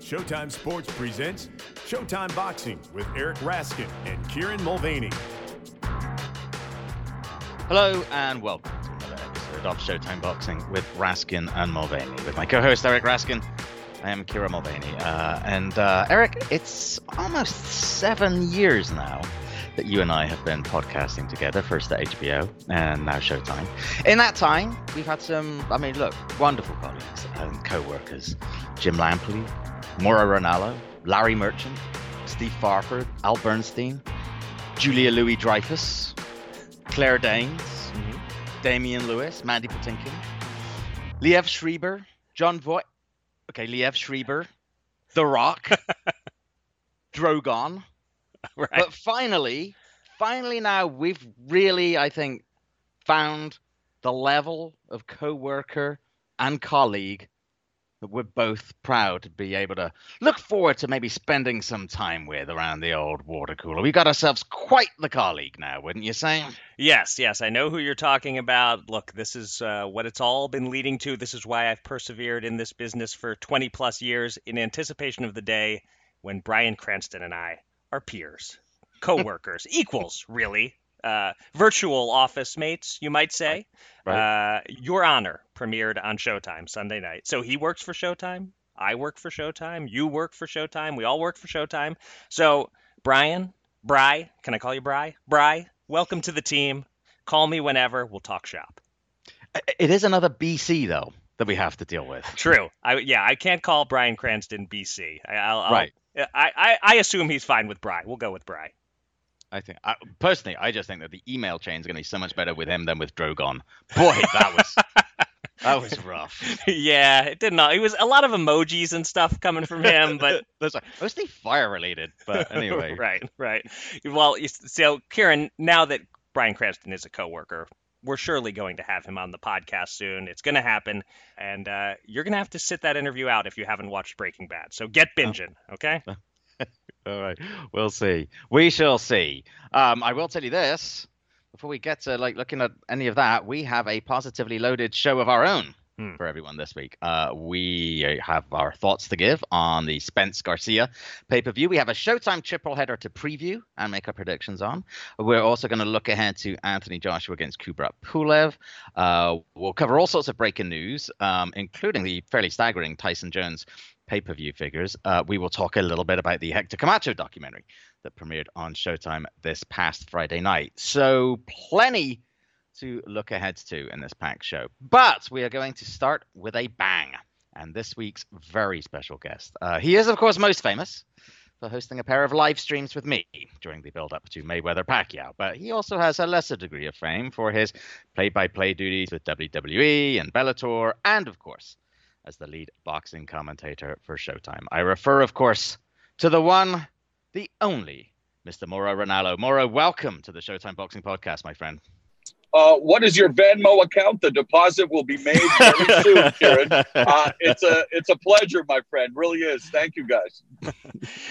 Showtime Sports presents Showtime Boxing with Eric Raskin and Kieran Mulvaney. Hello and welcome to another episode of Showtime Boxing with Raskin and Mulvaney. With my co-host Eric Raskin, I am Kieran Mulvaney. Uh, and uh, Eric, it's almost seven years now that you and I have been podcasting together, first at HBO and now Showtime. In that time, we've had some, I mean, look, wonderful colleagues and co-workers. Jim Lampley, Mauro Ranallo, Larry Merchant, Steve Farhood, Al Bernstein, Julia Louis Dreyfus, Claire Danes, mm-hmm. Damian Lewis, Mandy Patinkin, Liev Schreiber, Jon Voight, okay, Liev Schreiber, The Rock, Drogon. Right. But finally, finally now we've really, I think, found the level of co-worker and colleague that we're both proud to be able to look forward to maybe spending some time with around the old water cooler. We've got ourselves quite the colleague now, wouldn't you say? Yes, yes, I know who you're talking about. Look, this is uh, what it's all been leading to. This is why I've persevered in this business for 20 plus years in anticipation of the day when Bryan Cranston and I are peers, co workers, equals, really uh, virtual office mates, you might say. Right. Uh, Your Honor premiered on Showtime Sunday night. So he works for Showtime. I work for Showtime. You work for Showtime. We all work for Showtime. So, Brian, Bry, can I call you Bry? Bry, welcome to the team. Call me whenever. We'll talk shop. It is another BC, though, that we have to deal with. True. I, yeah, I can't call Bryan Cranston BC. I, I'll, I'll, right. Uh, I, I, I assume he's fine with Bry. We'll go with Bry. I think I, personally, I just think that the email chain is going to be so much better with him than with Drogon. Boy, that was that was rough. yeah, it did not. It was a lot of emojis and stuff coming from him, but that's mostly fire related. But anyway, right, right. Well, so Kieran, now that Bryan Cranston is a coworker, we're surely going to have him on the podcast soon. It's going to happen, and uh, you're going to have to sit that interview out if you haven't watched Breaking Bad. So get oh. binging, okay? All right, we'll see. We shall see. Um, I will tell you this before we get to like looking at any of that. We have a positively loaded show of our own hmm. for everyone this week. Uh, we have our thoughts to give on the Spence Garcia pay per view. We have a Showtime triple header to preview and make our predictions on. We're also going to look ahead to Anthony Joshua against Kubrat Pulev. Uh, we'll cover all sorts of breaking news, um, including the fairly staggering Tyson Jones pay per view figures, uh, we will talk a little bit about the Hector Camacho documentary that premiered on Showtime this past Friday night. So, plenty to look ahead to in this pack show. But we are going to start with a bang. And this week's very special guest. Uh, he is, of course, most famous for hosting a pair of live streams with me during the build up to Mayweather Pacquiao. But he also has a lesser degree of fame for his play by play duties with WWE and Bellator, and, of course, as the lead boxing commentator for Showtime. I refer, of course, to the one, the only Mr. Mauro Ranallo. Mauro, welcome to the Showtime Boxing Podcast, my friend. Uh, what is your Venmo account? The deposit will be made very soon, Kieran. Uh, it's a it's a pleasure, my friend. Really is. Thank you, guys.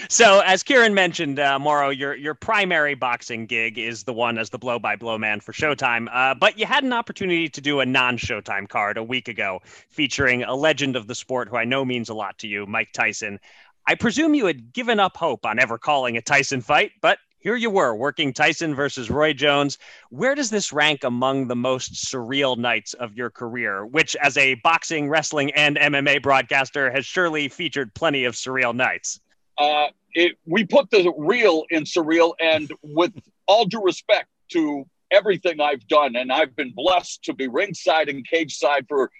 so, as Kieran mentioned, uh, Mauro, your your primary boxing gig is the one as the blow by blow man for Showtime. Uh, but you had an opportunity to do a non Showtime card a week ago, featuring a legend of the sport who I know means a lot to you, Mike Tyson. I presume you had given up hope on ever calling a Tyson fight, but here you were working Tyson versus Roy Jones. Where does this rank among the most surreal nights of your career, which, as a boxing, wrestling, and MMA broadcaster, has surely featured plenty of surreal nights? Uh, it, we put the real in surreal, and with all due respect to everything I've done, and I've been blessed to be ringside and cage side for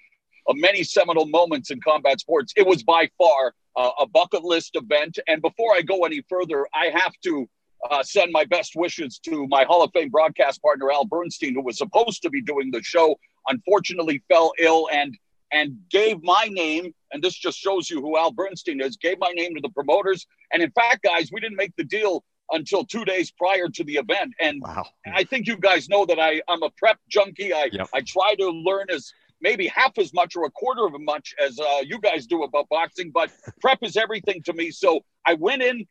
uh, many seminal moments in combat sports, it was by far uh, a bucket list event. And before I go any further, I have to uh, send my best wishes to my Hall of Fame broadcast partner Al Bernstein, who was supposed to be doing the show, unfortunately fell ill and and gave my name. And this just shows you who Al Bernstein is. Gave my name to the promoters. And in fact, guys, we didn't make the deal until two days prior to the event. And wow. I think you guys know that I, I'm a prep junkie. I yep. I try to learn as maybe half as much or a quarter of as much as uh, you guys do about boxing, but prep is everything to me. So I went in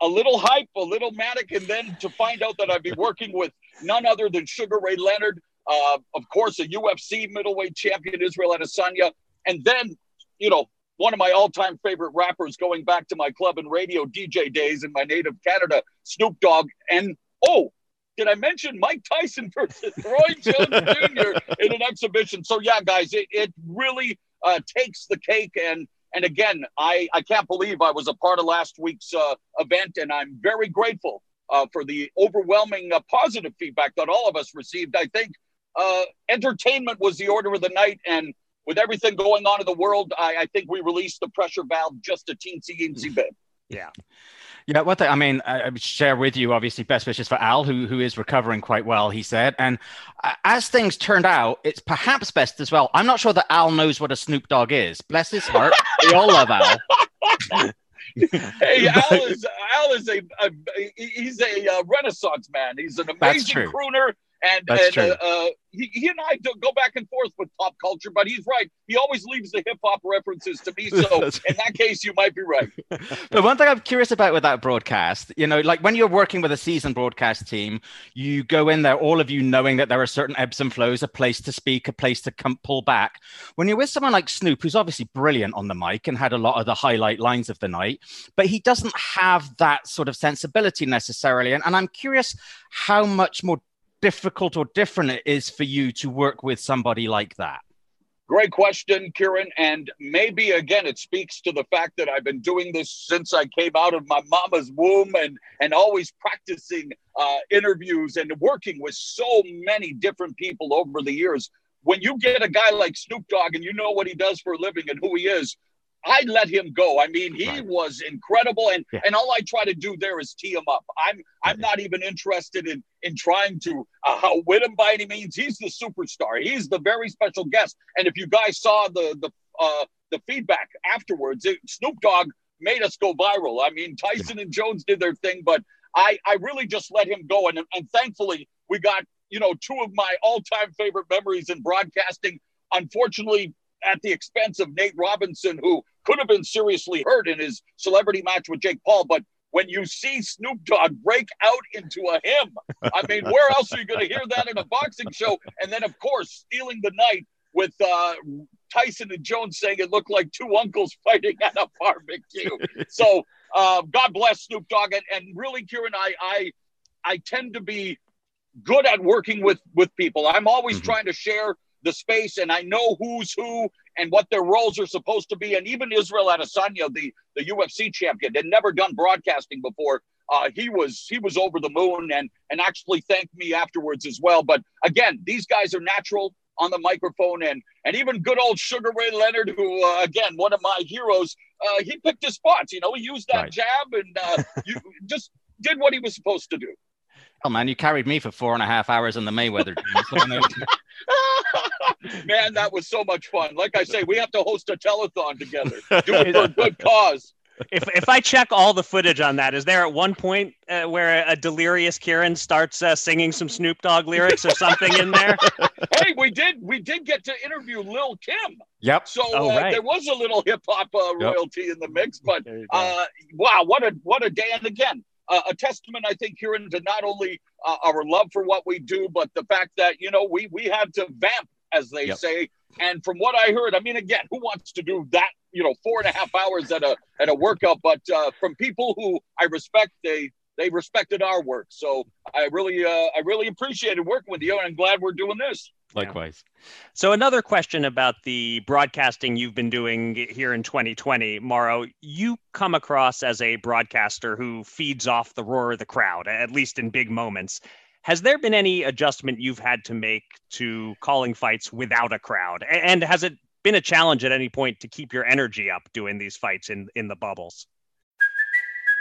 a little hype, a little manic, and then to find out that I'd be working with none other than Sugar Ray Leonard, uh, of course, a UFC middleweight champion, Israel Adesanya, and then, you know, one of my all-time favorite rappers going back to my club and radio DJ days in my native Canada, Snoop Dogg. And oh, did I mention Mike Tyson versus Roy Jones Jr. in an exhibition? So yeah, guys, it, it really uh, takes the cake. And and again, I I can't believe I was a part of last week's uh, event, and I'm very grateful uh, for the overwhelming uh, positive feedback that all of us received. I think uh, entertainment was the order of the night, and with everything going on in the world, I, I think we released the pressure valve just a teensy teensy bit. Yeah. Yeah, what the, I mean, I share with you, obviously, best wishes for Al, who who is recovering quite well. He said, and as things turned out, it's perhaps best as well. I'm not sure that Al knows what a Snoop Dogg is. Bless his heart, we all love Al. hey, Al is Al is a, a he's a uh, renaissance man. He's an amazing crooner and, and uh, uh, he, he and I go back and forth with pop culture, but he's right. He always leaves the hip hop references to me. So in that case, you might be right. but one thing I'm curious about with that broadcast, you know, like when you're working with a seasoned broadcast team, you go in there, all of you knowing that there are certain ebbs and flows, a place to speak, a place to come pull back. When you're with someone like Snoop, who's obviously brilliant on the mic and had a lot of the highlight lines of the night, but he doesn't have that sort of sensibility necessarily. And, and I'm curious how much more difficult or different it is for you to work with somebody like that? Great question, Kieran. And maybe again, it speaks to the fact that I've been doing this since I came out of my mama's womb and, and always practicing uh, interviews and working with so many different people over the years. When you get a guy like Snoop Dogg and you know what he does for a living and who he is, I let him go. I mean, he right. was incredible, and yeah. and all I try to do there is tee him up. I'm I'm not even interested in in trying to uh, win him by any means. He's the superstar. He's the very special guest. And if you guys saw the the uh, the feedback afterwards, it, Snoop Dogg made us go viral. I mean, Tyson and Jones did their thing, but I I really just let him go, and and thankfully we got you know two of my all time favorite memories in broadcasting. Unfortunately, at the expense of Nate Robinson, who could have been seriously hurt in his celebrity match with Jake Paul. But when you see Snoop Dogg break out into a hymn, I mean, where else are you going to hear that in a boxing show? And then, of course, stealing the night with uh, Tyson and Jones saying it looked like two uncles fighting at a barbecue. so uh, God bless Snoop Dogg, and, and really, Kieran, I, I I tend to be good at working with with people. I'm always mm-hmm. trying to share the space, and I know who's who and what their roles are supposed to be. And even Israel Adesanya, the the UFC champion, had never done broadcasting before. Uh, he was he was over the moon and and actually thanked me afterwards as well. But again, these guys are natural on the microphone and and even good old Sugar Ray Leonard, who uh, again one of my heroes, uh, he picked his spots. You know, he used that right. jab and uh, you just did what he was supposed to do. Oh man, you carried me for four and a half hours in the Mayweather. man, that was so much fun. Like I say, we have to host a telethon together. Do it for a good cause. If if I check all the footage on that, is there at one point uh, where a delirious Kieran starts uh, singing some Snoop Dogg lyrics or something in there? hey, we did we did get to interview Lil Kim. Yep. So oh, uh, right. there was a little hip hop uh, royalty yep. in the mix, but uh, wow, what a what a day! And again, uh, a testament, I think, here to not only uh, our love for what we do, but the fact that you know we we had to vamp, as they yep. say. And from what I heard, I mean, again, who wants to do that? You know, four and a half hours at a at a workout. But uh, from people who I respect, they they respected our work. So I really uh, I really appreciated working with you, and I'm glad we're doing this. Likewise. So another question about the broadcasting you've been doing here in 2020, Mauro. You come across as a broadcaster who feeds off the roar of the crowd, at least in big moments. Has there been any adjustment you've had to make to calling fights without a crowd? And has it been a challenge at any point to keep your energy up doing these fights in in the bubbles?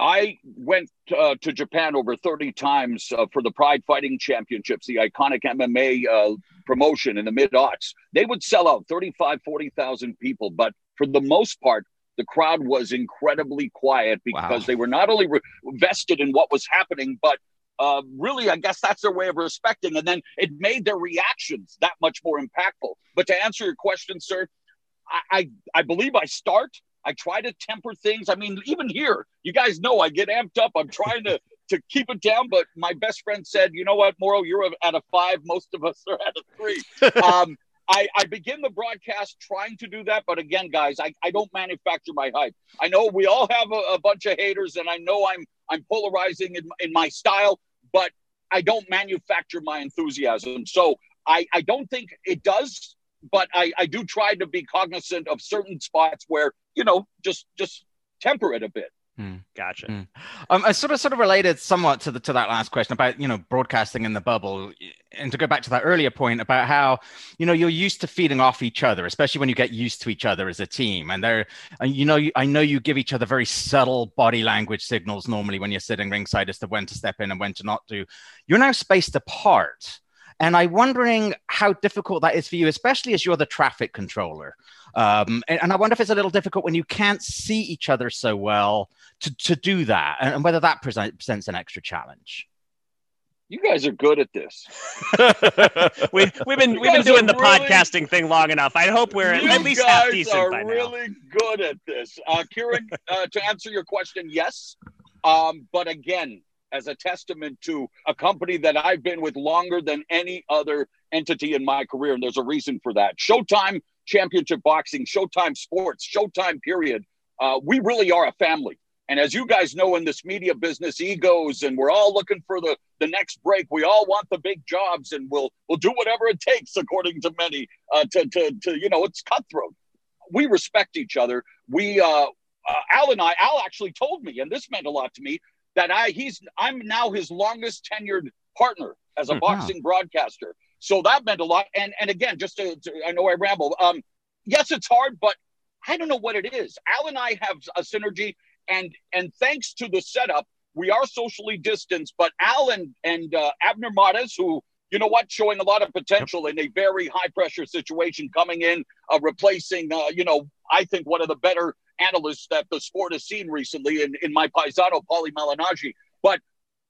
I went uh, to Japan over 30 times uh, for the Pride Fighting Championships, the iconic MMA uh, promotion in the mid aughts. They would sell out 35, 40,000 people, but for the most part, the crowd was incredibly quiet because wow. they were not only re- vested in what was happening, but uh, really, I guess that's their way of respecting. And then it made their reactions that much more impactful. But to answer your question, sir, I, I, I believe I start I try to temper things. I mean, even here, you guys know I get amped up. I'm trying to to keep it down, but my best friend said, "You know what, Mauro, you're at a five. Most of us are at a three. um, I, I begin the broadcast trying to do that, but again, guys, I, I don't manufacture my hype. I know we all have a, a bunch of haters, and I know I'm I'm polarizing in, in my style, but I don't manufacture my enthusiasm. So I, I don't think it does but I, I do try to be cognizant of certain spots where you know just just temper it a bit. Mm, gotcha. Mm. Um, I sort of sort of related somewhat to the to that last question about you know broadcasting in the bubble, and to go back to that earlier point about how you know you're used to feeding off each other, especially when you get used to each other as a team. And there, and you know, I know you give each other very subtle body language signals normally when you're sitting ringside as to when to step in and when to not do. You're now spaced apart and I'm wondering how difficult that is for you, especially as you're the traffic controller. Um, and, and, I wonder if it's a little difficult when you can't see each other so well to, to do that, and, and whether that present, presents an extra challenge. You guys are good at this. we, we've been we've been doing the really, podcasting thing long enough. I hope we're at least half decent are by really good at this. Uh, Kieran, uh, to answer your question, yes. Um, but again, as a testament to a company that I've been with longer than any other entity in my career. And there's a reason for that. Showtime Championship Boxing, Showtime Sports, Showtime Period. Uh, we really are a family. And as you guys know in this media business, egos, and we're all looking for the, the next break. We all want the big jobs, and we'll we'll do whatever it takes, according to many, uh, to, to to you know, it's cutthroat. We respect each other. We uh, uh, Al and I, Al actually told me, and this meant a lot to me that I he's I'm now his longest tenured partner as a mm-hmm. boxing broadcaster. So that meant a lot. And and again, just to, to, I know I ramble. Um, yes, it's hard, but I don't know what it is. Al and I have a synergy, and and thanks to the setup, we are socially distanced. But Al and and uh, Abner Mares, who you know what, showing a lot of potential in a very high pressure situation, coming in, uh, replacing, uh, you know, I think one of the better analysts that the sport has seen recently in, in my paisano, Paulie Malignaggi. But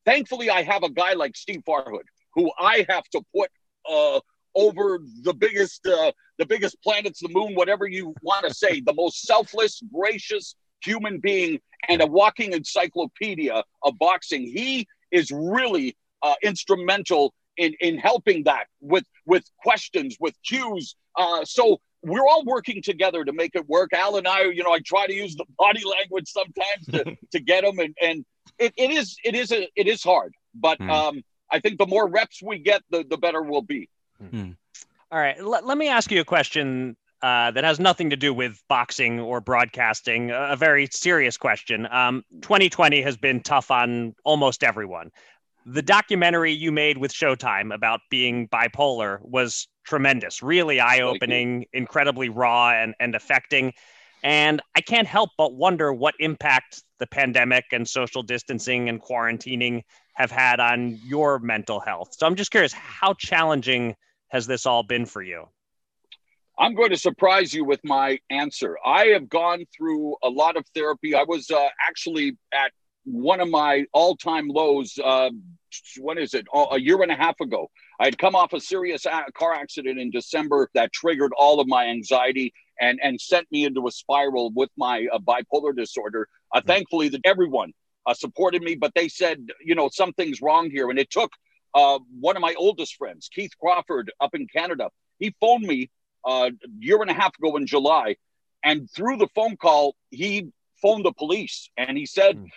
thankfully, I have a guy like Steve Farhood who I have to put uh, over the biggest, uh, the biggest planets, the moon, whatever you want to say, the most selfless, gracious human being, and a walking encyclopedia of boxing. He is really uh, instrumental in in helping that with with questions, with cues. Uh, so we're all working together to make it work. Al and I, you know, I try to use the body language sometimes to, to get them, and and it, it is it is a it is hard, but mm. um, I think the more reps we get, the the better we'll be. Mm. All right, L- let me ask you a question uh, that has nothing to do with boxing or broadcasting. A, very serious question. Um, 2020 has been tough on almost everyone the documentary you made with Showtime about being bipolar was tremendous, really eye opening, incredibly raw and, and affecting. And I can't help but wonder what impact the pandemic and social distancing and quarantining have had on your mental health. So I'm just curious, how challenging has this all been for you? I'm going to surprise you with my answer. I have gone through a lot of therapy. I was uh, actually at one of my all-time lows. Uh, when is it? a year and a half ago. I had come off a serious car accident in December that triggered all of my anxiety and and sent me into a spiral with my uh, bipolar disorder. Uh, hmm. thankfully, that everyone uh, supported me, but they said, you know, something's wrong here, and it took uh, one of my oldest friends, Keith Crawford, up in Canada. He phoned me uh, a year and a half ago in July, and through the phone call, he phoned the police and he said. Mm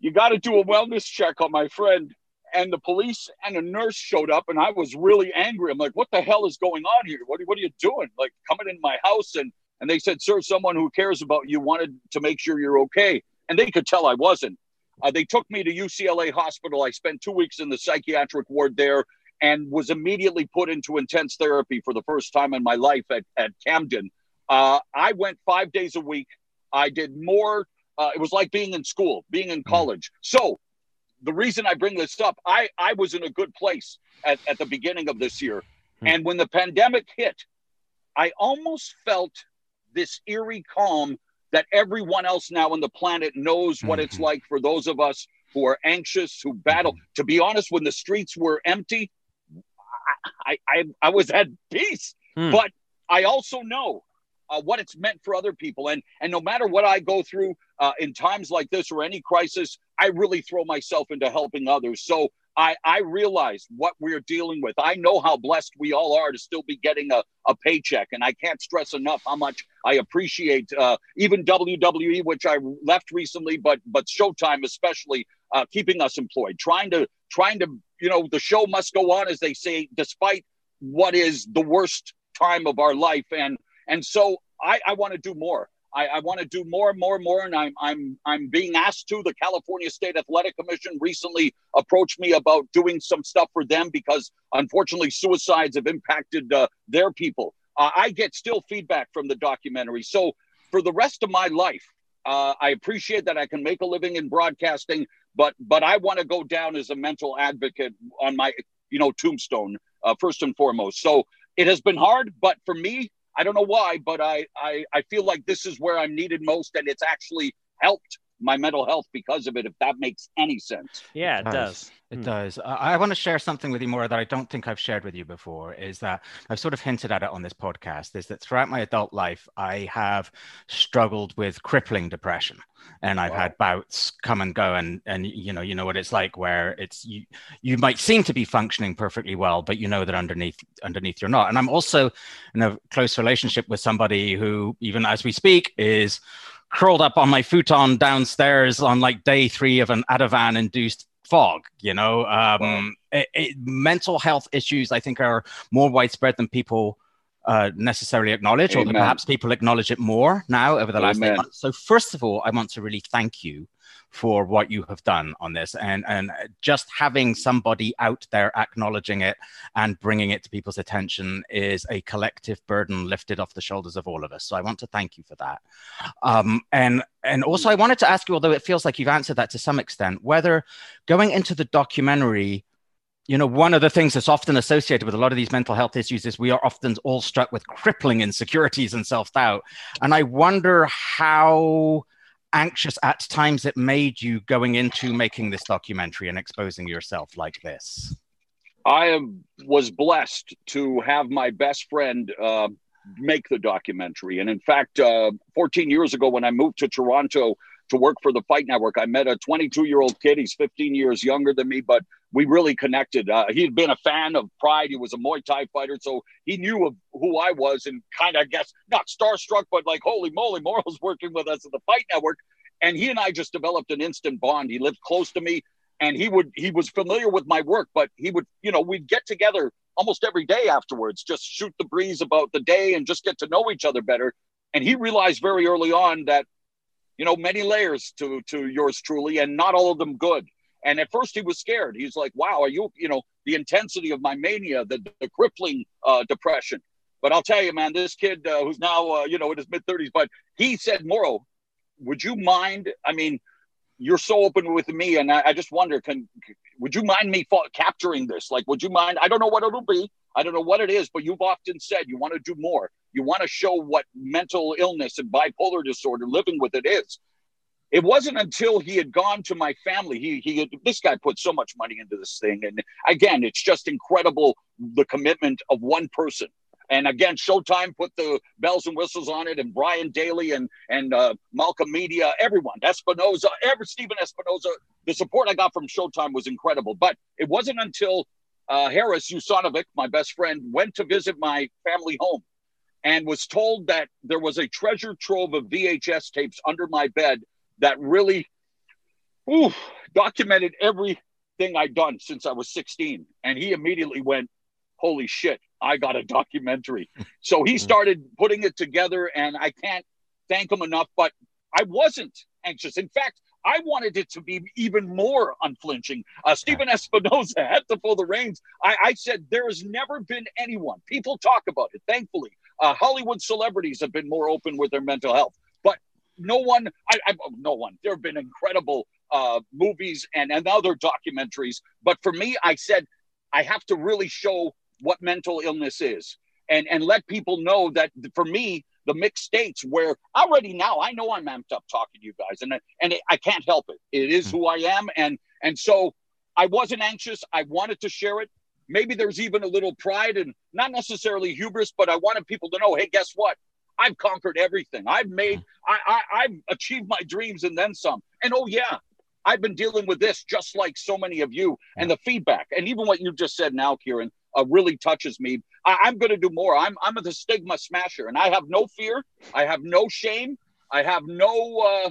you got to do a wellness check on my friend. And the police and a nurse showed up, and I was really angry. I'm like, "What the hell is going on here? What, what are you doing? Like coming in my house?" And and they said, "Sir, someone who cares about you wanted to make sure you're okay." And they could tell I wasn't. Uh, they took me to UCLA Hospital. I spent two weeks in the psychiatric ward there and was immediately put into intense therapy for the first time in my life at, at Camden. Uh, I went five days a week. I did more. Uh, it was like being in school, being in mm-hmm. college. So the reason I bring this up, I, I was in a good place at, at the beginning of this year. Hmm. And when the pandemic hit, I almost felt this eerie calm that everyone else now on the planet knows what mm-hmm. it's like for those of us who are anxious, who battle. Mm-hmm. To be honest, when the streets were empty, I, I, I was at peace. Hmm. But I also know uh, what it's meant for other people. And, and no matter what I go through uh, in times like this or any crisis, I really throw myself into helping others. So I, I realize what we're dealing with. I know how blessed we all are to still be getting a, a paycheck. And I can't stress enough how much I appreciate uh, even WWE, which I left recently, but but Showtime especially uh, keeping us employed, trying to trying to you know the show must go on as they say, despite what is the worst time of our life. And and so I, I want to do more. I, I want to do more and more and more, and I'm I'm I'm being asked to. The California State Athletic Commission recently approached me about doing some stuff for them because unfortunately suicides have impacted uh, their people. Uh, I get still feedback from the documentary. So for the rest of my life, uh, I appreciate that I can make a living in broadcasting, but but I want to go down as a mental advocate on my you know tombstone uh, first and foremost. So it has been hard, but for me, I don't know why, but I, I, I feel like this is where I'm needed most, and it's actually helped my mental health because of it, if that makes any sense. Yeah, it, it does. does. It hmm. does. I, I want to share something with you more that I don't think I've shared with you before. Is that I've sort of hinted at it on this podcast. Is that throughout my adult life, I have struggled with crippling depression, and I've wow. had bouts come and go, and and you know you know what it's like where it's you you might seem to be functioning perfectly well, but you know that underneath underneath you're not. And I'm also in a close relationship with somebody who, even as we speak, is curled up on my futon downstairs on like day three of an Ativan induced fog you know um, wow. it, it, mental health issues i think are more widespread than people uh, necessarily acknowledge Amen. or perhaps people acknowledge it more now over the Amen. last eight months so first of all i want to really thank you for what you have done on this. And and just having somebody out there acknowledging it and bringing it to people's attention is a collective burden lifted off the shoulders of all of us. So i want to thank you for that. Um, and and also i wanted to ask you although it feels like you've answered that to some extent whether going into the documentary you know, one of the things that's often associated with a lot of these mental health issues is we are often all struck with crippling insecurities and self doubt. And I wonder how anxious at times it made you going into making this documentary and exposing yourself like this? I was blessed to have my best friend uh, make the documentary. And in fact, uh, 14 years ago, when I moved to Toronto to work for the Fight Network, I met a 22 year old kid. He's 15 years younger than me, but we really connected. Uh, he'd been a fan of Pride. He was a Muay Thai fighter, so he knew of who I was and kind of, I guess, not starstruck, but like, holy moly, Mauro's working with us at the Fight Network. And he and I just developed an instant bond. He lived close to me, and he would he was familiar with my work, but he would, you know, we'd get together almost every day afterwards, just shoot the breeze about the day and just get to know each other better. And he realized very early on that, you know, many layers to to yours truly, and not all of them good. And at first he was scared. He's like, wow, are you, you know, the intensity of my mania, the, the crippling uh, depression. But I'll tell you, man, this kid uh, who's now, uh, you know, in his mid 30s, but he said, Mauro, would you mind? I mean, you're so open with me, and I, I just wonder, can would you mind me fa- capturing this? Like, would you mind? I don't know what it'll be. I don't know what it is, but you've often said you want to do more. You want to show what mental illness and bipolar disorder, living with it is it wasn't until he had gone to my family he he had, this guy put so much money into this thing and again it's just incredible the commitment of one person. And again showtime put the bells and whistles on it and brian daly and and uh, malcolm media everyone espinoza every stephen espinoza the support i got from showtime was incredible. But it wasn't until uh, harris usanovic my best friend went to visit my family home and was told that there was a treasure trove of vhs tapes under my bed that really ooh, documented everything I'd done since I was 16. And he immediately went, Holy shit, I got a documentary. so he started putting it together, and I can't thank him enough. But I wasn't anxious. In fact, I wanted it to be even more unflinching. Uh, Stephen Espinoza had to pull the reins. I, I, said there has never been anyone. People talk about it. Thankfully, uh, Hollywood celebrities have been more open with their mental health, no one. I, I no one. There have been incredible uh, movies and and other documentaries, but for me, I said I have to really show what mental illness is and and let people know that for me the mixed states where already now I know I'm amped up talking to you guys and and I can't help it. It is who I am and and so I wasn't anxious. I wanted to share it. Maybe there's even a little pride and not necessarily hubris, but I wanted people to know, hey, guess what? I've conquered everything. I've made I, I I've achieved my dreams and then some. And oh yeah, I've been dealing with this just like so many of you and the feedback and even what you just said now, Kieran uh, really touches me. I, am going to do more. I'm I'm the stigma smasher, and I have no fear. I have no shame. I have no. Uh,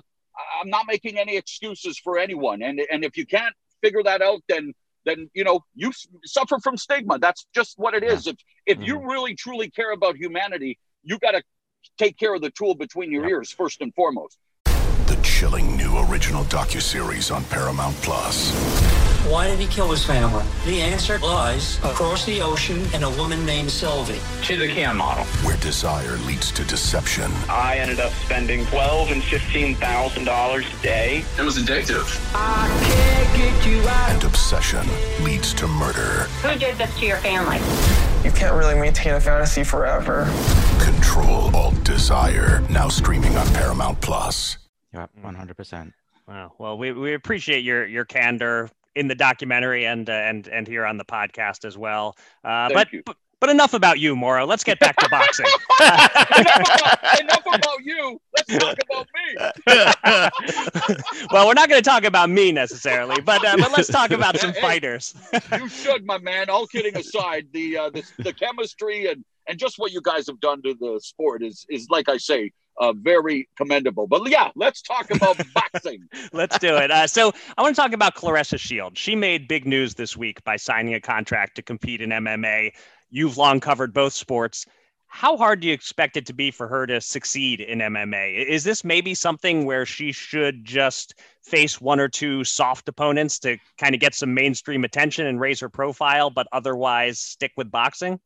I'm not making any excuses for anyone. And and if you can't figure that out, then then you know you suffer from stigma. That's just what it is. If if mm-hmm. you really truly care about humanity, you got to take care of the tool between your yep. ears first and foremost. The chilling new original docu-series on Paramount Plus. Why did he kill his family? The answer lies across the ocean in a woman named Sylvie. She's a can model. Where desire leads to deception. I ended up spending twelve and fifteen thousand dollars a day. It was addictive. And obsession leads to murder. Who did this to your family? You can't really maintain a fantasy forever. Control alt desire. Now streaming on Paramount Plus. Yeah, one hundred percent. Wow. Well, we, we appreciate your your candor in the documentary and uh, and and here on the podcast as well. Uh, but, but, but enough about you, Mauro. Let's get back to boxing. enough, about, enough, about, you. Let's talk about me. well, we're not going to talk about me necessarily, but uh, but let's talk about some hey, fighters. you should, my man. All kidding aside, the, uh, the the chemistry and and just what you guys have done to the sport is is like I say, uh, very commendable. But yeah, let's talk about boxing. let's do it. Uh, so I want to talk about Claressa Shields. She made big news this week by signing a contract to compete in MMA. You've long covered both sports. How hard do you expect it to be for her to succeed in MMA? Is this maybe something where she should just face one or two soft opponents to kind of get some mainstream attention and raise her profile, but otherwise stick with boxing?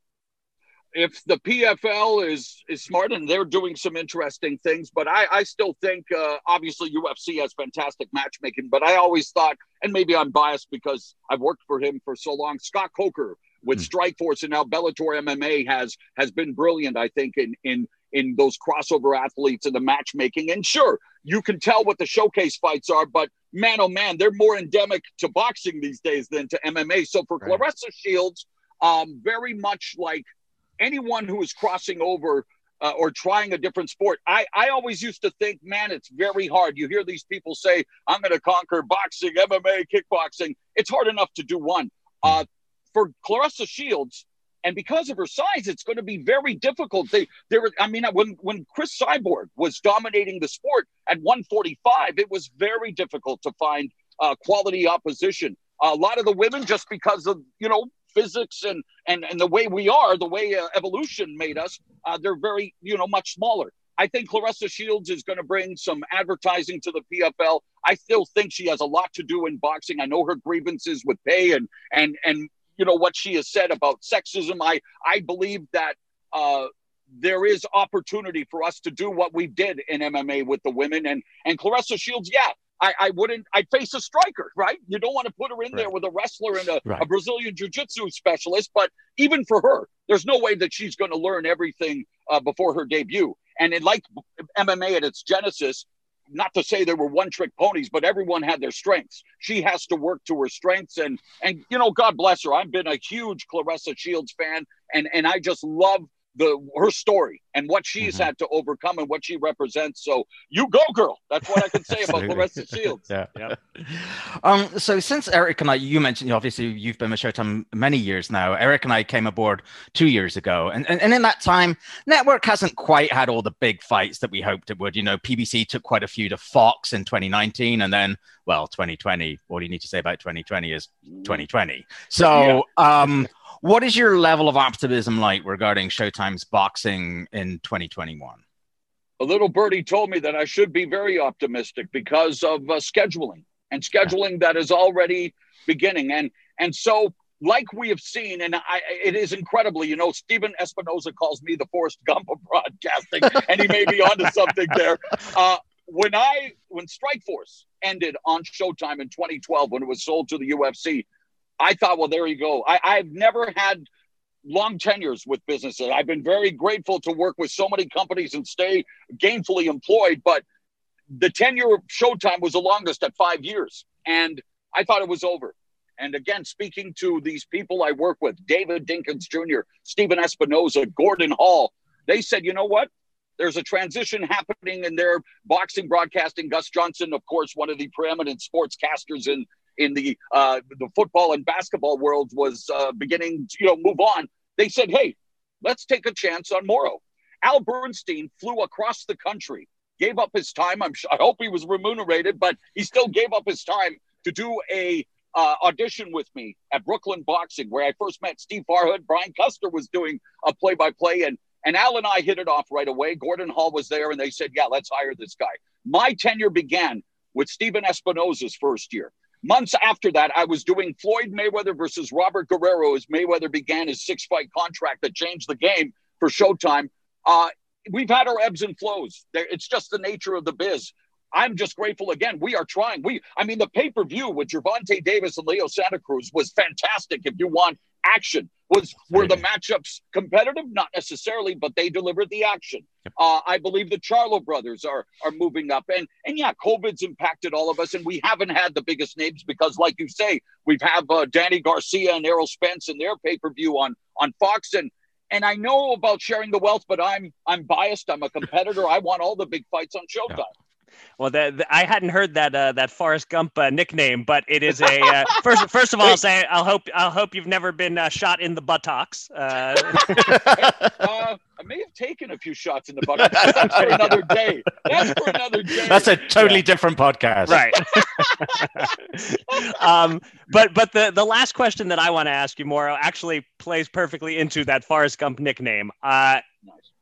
if the PFL is is smart and they're doing some interesting things, but I I still think uh, obviously UFC has fantastic matchmaking, but I always thought, and maybe I'm biased because I've worked for him for so long. Scott Coker with mm. Strikeforce and now Bellator MMA has has been brilliant. I think in in in those crossover athletes and the matchmaking. And sure, you can tell what the showcase fights are, but man, oh man, they're more endemic to boxing these days than to MMA. So for right. Claressa Shields, um, very much like anyone who is crossing over uh, or trying a different sport, I, I always used to think, man, it's very hard. You hear these people say, I'm going to conquer boxing, MMA, kickboxing. It's hard enough to do one. Uh, for Claressa Shields, and because of her size, it's going to be very difficult. They, there, I mean, when when Cris Cyborg was dominating the sport at 145, it was very difficult to find uh, quality opposition. a lot of the women, just because of you know physics and and and the way we are, the way uh, evolution made us, uh, they're very you know much smaller. I think Claressa Shields is going to bring some advertising to the PFL. I still think she has a lot to do in boxing. I know her grievances with pay and and and you know what she has said about sexism. I I believe that uh, there is opportunity for us to do what we did in MMA with the women and and Claressa Shields. Yeah, I, I wouldn't. I'd face a striker, right? You don't want to put her in right. there with a wrestler and a, right. a Brazilian jiu-jitsu specialist. But even for her, there's no way that she's going to learn everything uh, before her debut. And it, like MMA at its genesis, not to say there were one-trick ponies, but everyone had their strengths. She has to work to her strengths, and and you know, God bless her. I've been a huge Claressa Shields fan, and and I just love the her story and what she's mm-hmm. had to overcome and what she represents. So you go, girl. That's what I can say about Claressa Shields. yeah. Yep. Um. So since Eric and I, you mentioned obviously you've been with Showtime many years now. Eric and I came aboard two years ago, and, and and in that time, network hasn't quite had all the big fights that we hoped it would. You know, PBC took quite a few to Fox in 2019, and then well, 2020. What do you need to say about 2020 is 2020. So yeah. um. What is your level of optimism like regarding Showtime's boxing in 2021? A little birdie told me that I should be very optimistic because of uh, scheduling and scheduling that is already beginning. And and so, like we have seen, and I, it is incredibly, you know, Stephen Espinoza calls me the Forrest Gump of broadcasting, and he may be onto something there. Uh, when I when Strikeforce ended on Showtime in 2012, when it was sold to the UFC, I thought, well, there you go. I, I've never had long tenures with businesses. I've been very grateful to work with so many companies and stay gainfully employed, but the tenure of Showtime was the longest at five years. And I thought it was over. And again, speaking to these people I work with, David Dinkins Jr., Stephen Espinoza, Gordon Hall, they said, you know what? There's a transition happening in their boxing broadcasting. Gus Johnson, of course, one of the preeminent sportscasters in in the uh, the football and basketball world was uh, beginning to you know move on. They said, "Hey, let's take a chance on Mauro." Al Bernstein flew across the country, gave up his time. I'm sure, I hope he was remunerated, but he still gave up his time to do a uh, audition with me at Brooklyn Boxing, where I first met Steve Farhood. Brian Custer was doing a play-by-play, and and Al and I hit it off right away. Gordon Hall was there, and they said, "Yeah, let's hire this guy." My tenure began with Stephen Espinoza's first year. Months after that, I was doing Floyd Mayweather versus Robert Guerrero as Mayweather began his six fight contract that changed the game for Showtime. Uh, we've had our ebbs and flows. It's just the nature of the biz. I'm just grateful again. We are trying. We, I mean, the pay per view with Gervonta Davis and Leo Santa Cruz was fantastic. If you want action, was were the matchups competitive? Not necessarily, but they delivered the action. Uh, I believe the Charlo brothers are are moving up, and and yeah, COVID's impacted all of us, and we haven't had the biggest names because, like you say, we've had uh, Danny Garcia and Errol Spence in their pay per view on on Fox, and and I know about sharing the wealth, but I'm I'm biased. I'm a competitor. I want all the big fights on Showtime. Yeah. Well, that, I hadn't heard that uh, that Forrest Gump uh, nickname, but it is a uh, first. First of all, I'll say I'll hope I'll hope you've never been uh, shot in the buttocks. Uh. Uh, I may have taken a few shots in the buttocks. That's for another day. That's for another day. That's a totally yeah. different podcast, right? um, but but the the last question that I want to ask you, Mauro, actually plays perfectly into that Forrest Gump nickname. Nice.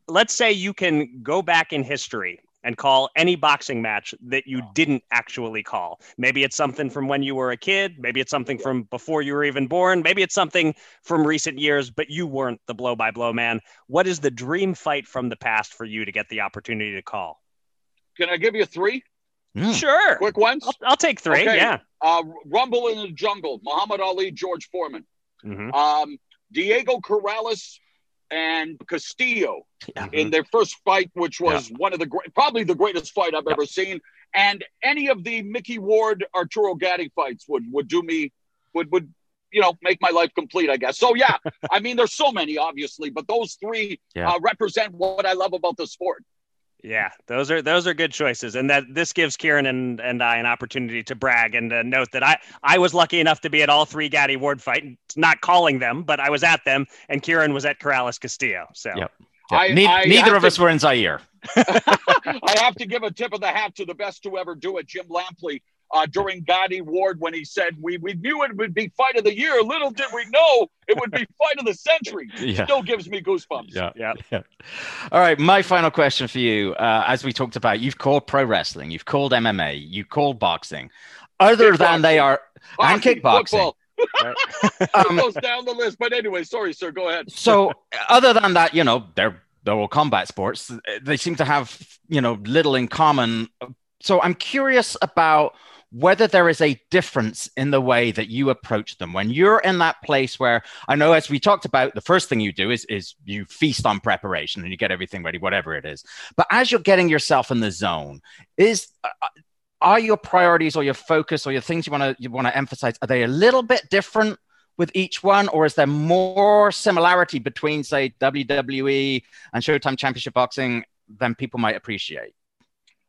Let's say you can go back in history and call any boxing match that you didn't actually call. Maybe it's something from when you were a kid, maybe it's something from before you were even born, maybe it's something from recent years, but you weren't the blow by blow man. What is the dream fight from the past for you to get the opportunity to call? Can I give you three? Mm. Sure. Quick ones? I'll, I'll take three. Okay. Yeah. Uh, Rumble in the Jungle, Muhammad Ali, George Foreman. Mm-hmm. Um, Diego Corrales and Castillo yeah. in their first fight, which was yeah. one of the great, probably the greatest fight I've yeah. ever seen. And any of the Micky Ward, Arturo Gatti fights would would do me would would you know make my life complete, I guess. So yeah, I mean, there's so many, obviously, but those three uh, represent what I love about the sport. Yeah, those are those are good choices, and that this gives Kieran and, and I an opportunity to brag and uh, note that I I was lucky enough to be at all three Gatti Ward fights, not calling them, but I was at them, and Kieran was at Corrales Castillo. So, yep. yep. I, ne- I neither of to, us were in Zaire. I have to give a tip of the hat to the best to ever do it, Jim Lampley, uh, during Gatti Ward when he said we we knew it would be fight of the year. Little did we know it would be fight of the century. Yeah. Still gives me goosebumps. Yeah. yeah. yeah. All right. My final question for you, uh, as we talked about, you've called pro wrestling, you've called MMA, you've called boxing. Other than they are and kickboxing. um, goes down the list, but anyway, sorry, sir. Go ahead. so, other than that, you know, they're they're all combat sports. They seem to have you know little in common. So, I'm curious about whether there is a difference in the way that you approach them when you're in that place where I know, as we talked about, the first thing you do is, is you feast on preparation and you get everything ready, whatever it is. But as you're getting yourself in the zone, is uh, are your priorities or your focus or your things you want to you want to emphasize are they a little bit different with each one, or is there more similarity between, say, WWE and Showtime Championship Boxing than people might appreciate?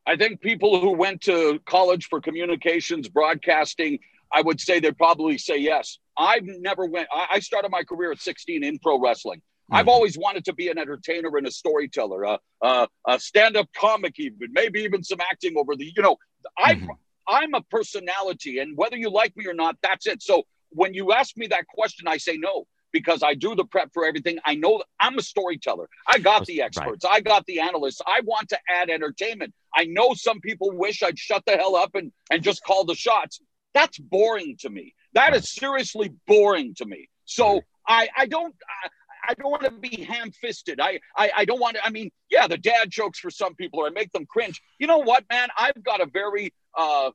I think people who went to college for communications, broadcasting, I would say they'd probably say yes. I've never went. I started my career at 16 in pro wrestling. Mm-hmm. I've always wanted to be an entertainer and a storyteller, a, a, a stand-up comic, even maybe even some acting over the. You know, I mm-hmm. I'm a personality, and whether you like me or not, that's it. So when you ask me that question, I say no because I do the prep for everything. I know I'm a storyteller. I got the experts. Right. I got the analysts. I want to add entertainment. I know some people wish I'd shut the hell up and, and just call the shots. That's boring to me. That is seriously boring to me. So I, I don't, I, I don't want to be ham-fisted. I, I, I don't want to. I mean, yeah, the dad jokes for some people, or I make them cringe. You know what, man? I've got a very uh,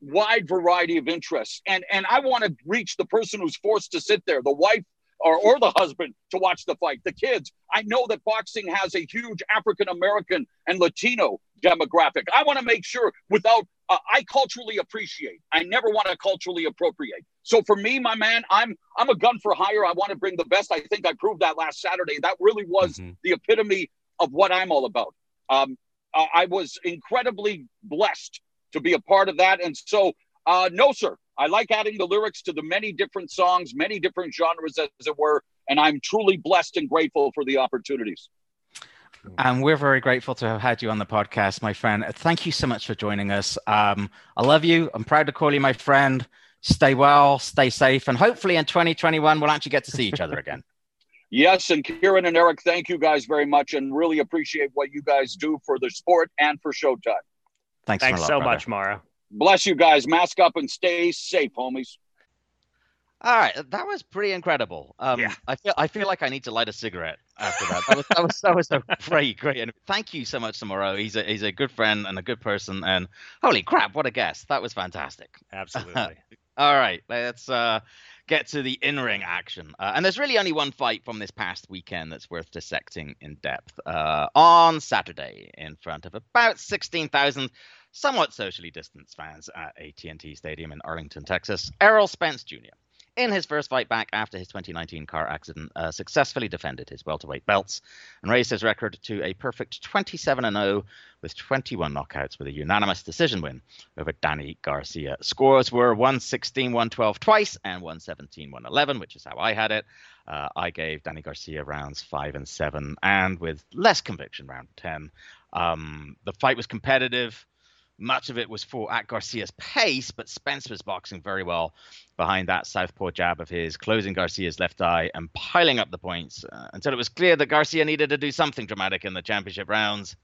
wide variety of interests, and and I want to reach the person who's forced to sit there, the wife or, or the husband to watch the fight, the kids. I know that boxing has a huge African American and Latino demographic. I want to make sure without, uh, I culturally appreciate. I never want to culturally appropriate. So for me, my man, I'm I'm a gun for hire. I want to bring the best. I think I proved that last Saturday. That really was mm-hmm. the epitome of what I'm all about. Um, I was incredibly blessed to be a part of that, and so uh, no, sir, I like adding the lyrics to the many different songs, many different genres, as it were. And I'm truly blessed and grateful for the opportunities. And we're very grateful to have had you on the podcast, my friend. Thank you so much for joining us. Um, I love you. I'm proud to call you my friend. Stay well, stay safe, and hopefully in 2021 we'll actually get to see each other again. yes, and Kieran and Eric, thank you guys very much, and really appreciate what you guys do for the sport and for Showtime. Thanks, Thanks lot, so brother. much, Mauro. Bless you guys. Mask up and stay safe, homies. All right, that was pretty incredible. Um, yeah. I feel I feel like I need to light a cigarette after that. That was that was, that was a great great. And thank you so much to Mauro. He's a he's a good friend and a good person. And holy crap, what a guest! That was fantastic. Absolutely. All right, let's uh, get to the in ring action. Uh, and there's really only one fight from this past weekend that's worth dissecting in depth. Uh, on Saturday, in front of about sixteen thousand somewhat socially distanced fans at AT&T Stadium in Arlington, Texas, Errol Spence Jr. In his first fight back after his 2019 car accident, uh, successfully defended his welterweight belts and raised his record to a perfect 27 0 with 21 knockouts with a unanimous decision win over Danny Garcia. Scores were 116 112 twice and 117 111, which is how I had it. Uh, I gave Danny Garcia rounds 5 and 7, and with less conviction, round 10. Um, the fight was competitive. Much of it was fought at Garcia's pace, but Spence was boxing very well behind that southpaw jab of his, closing Garcia's left eye and piling up the points uh, until it was clear that Garcia needed to do something dramatic in the championship rounds.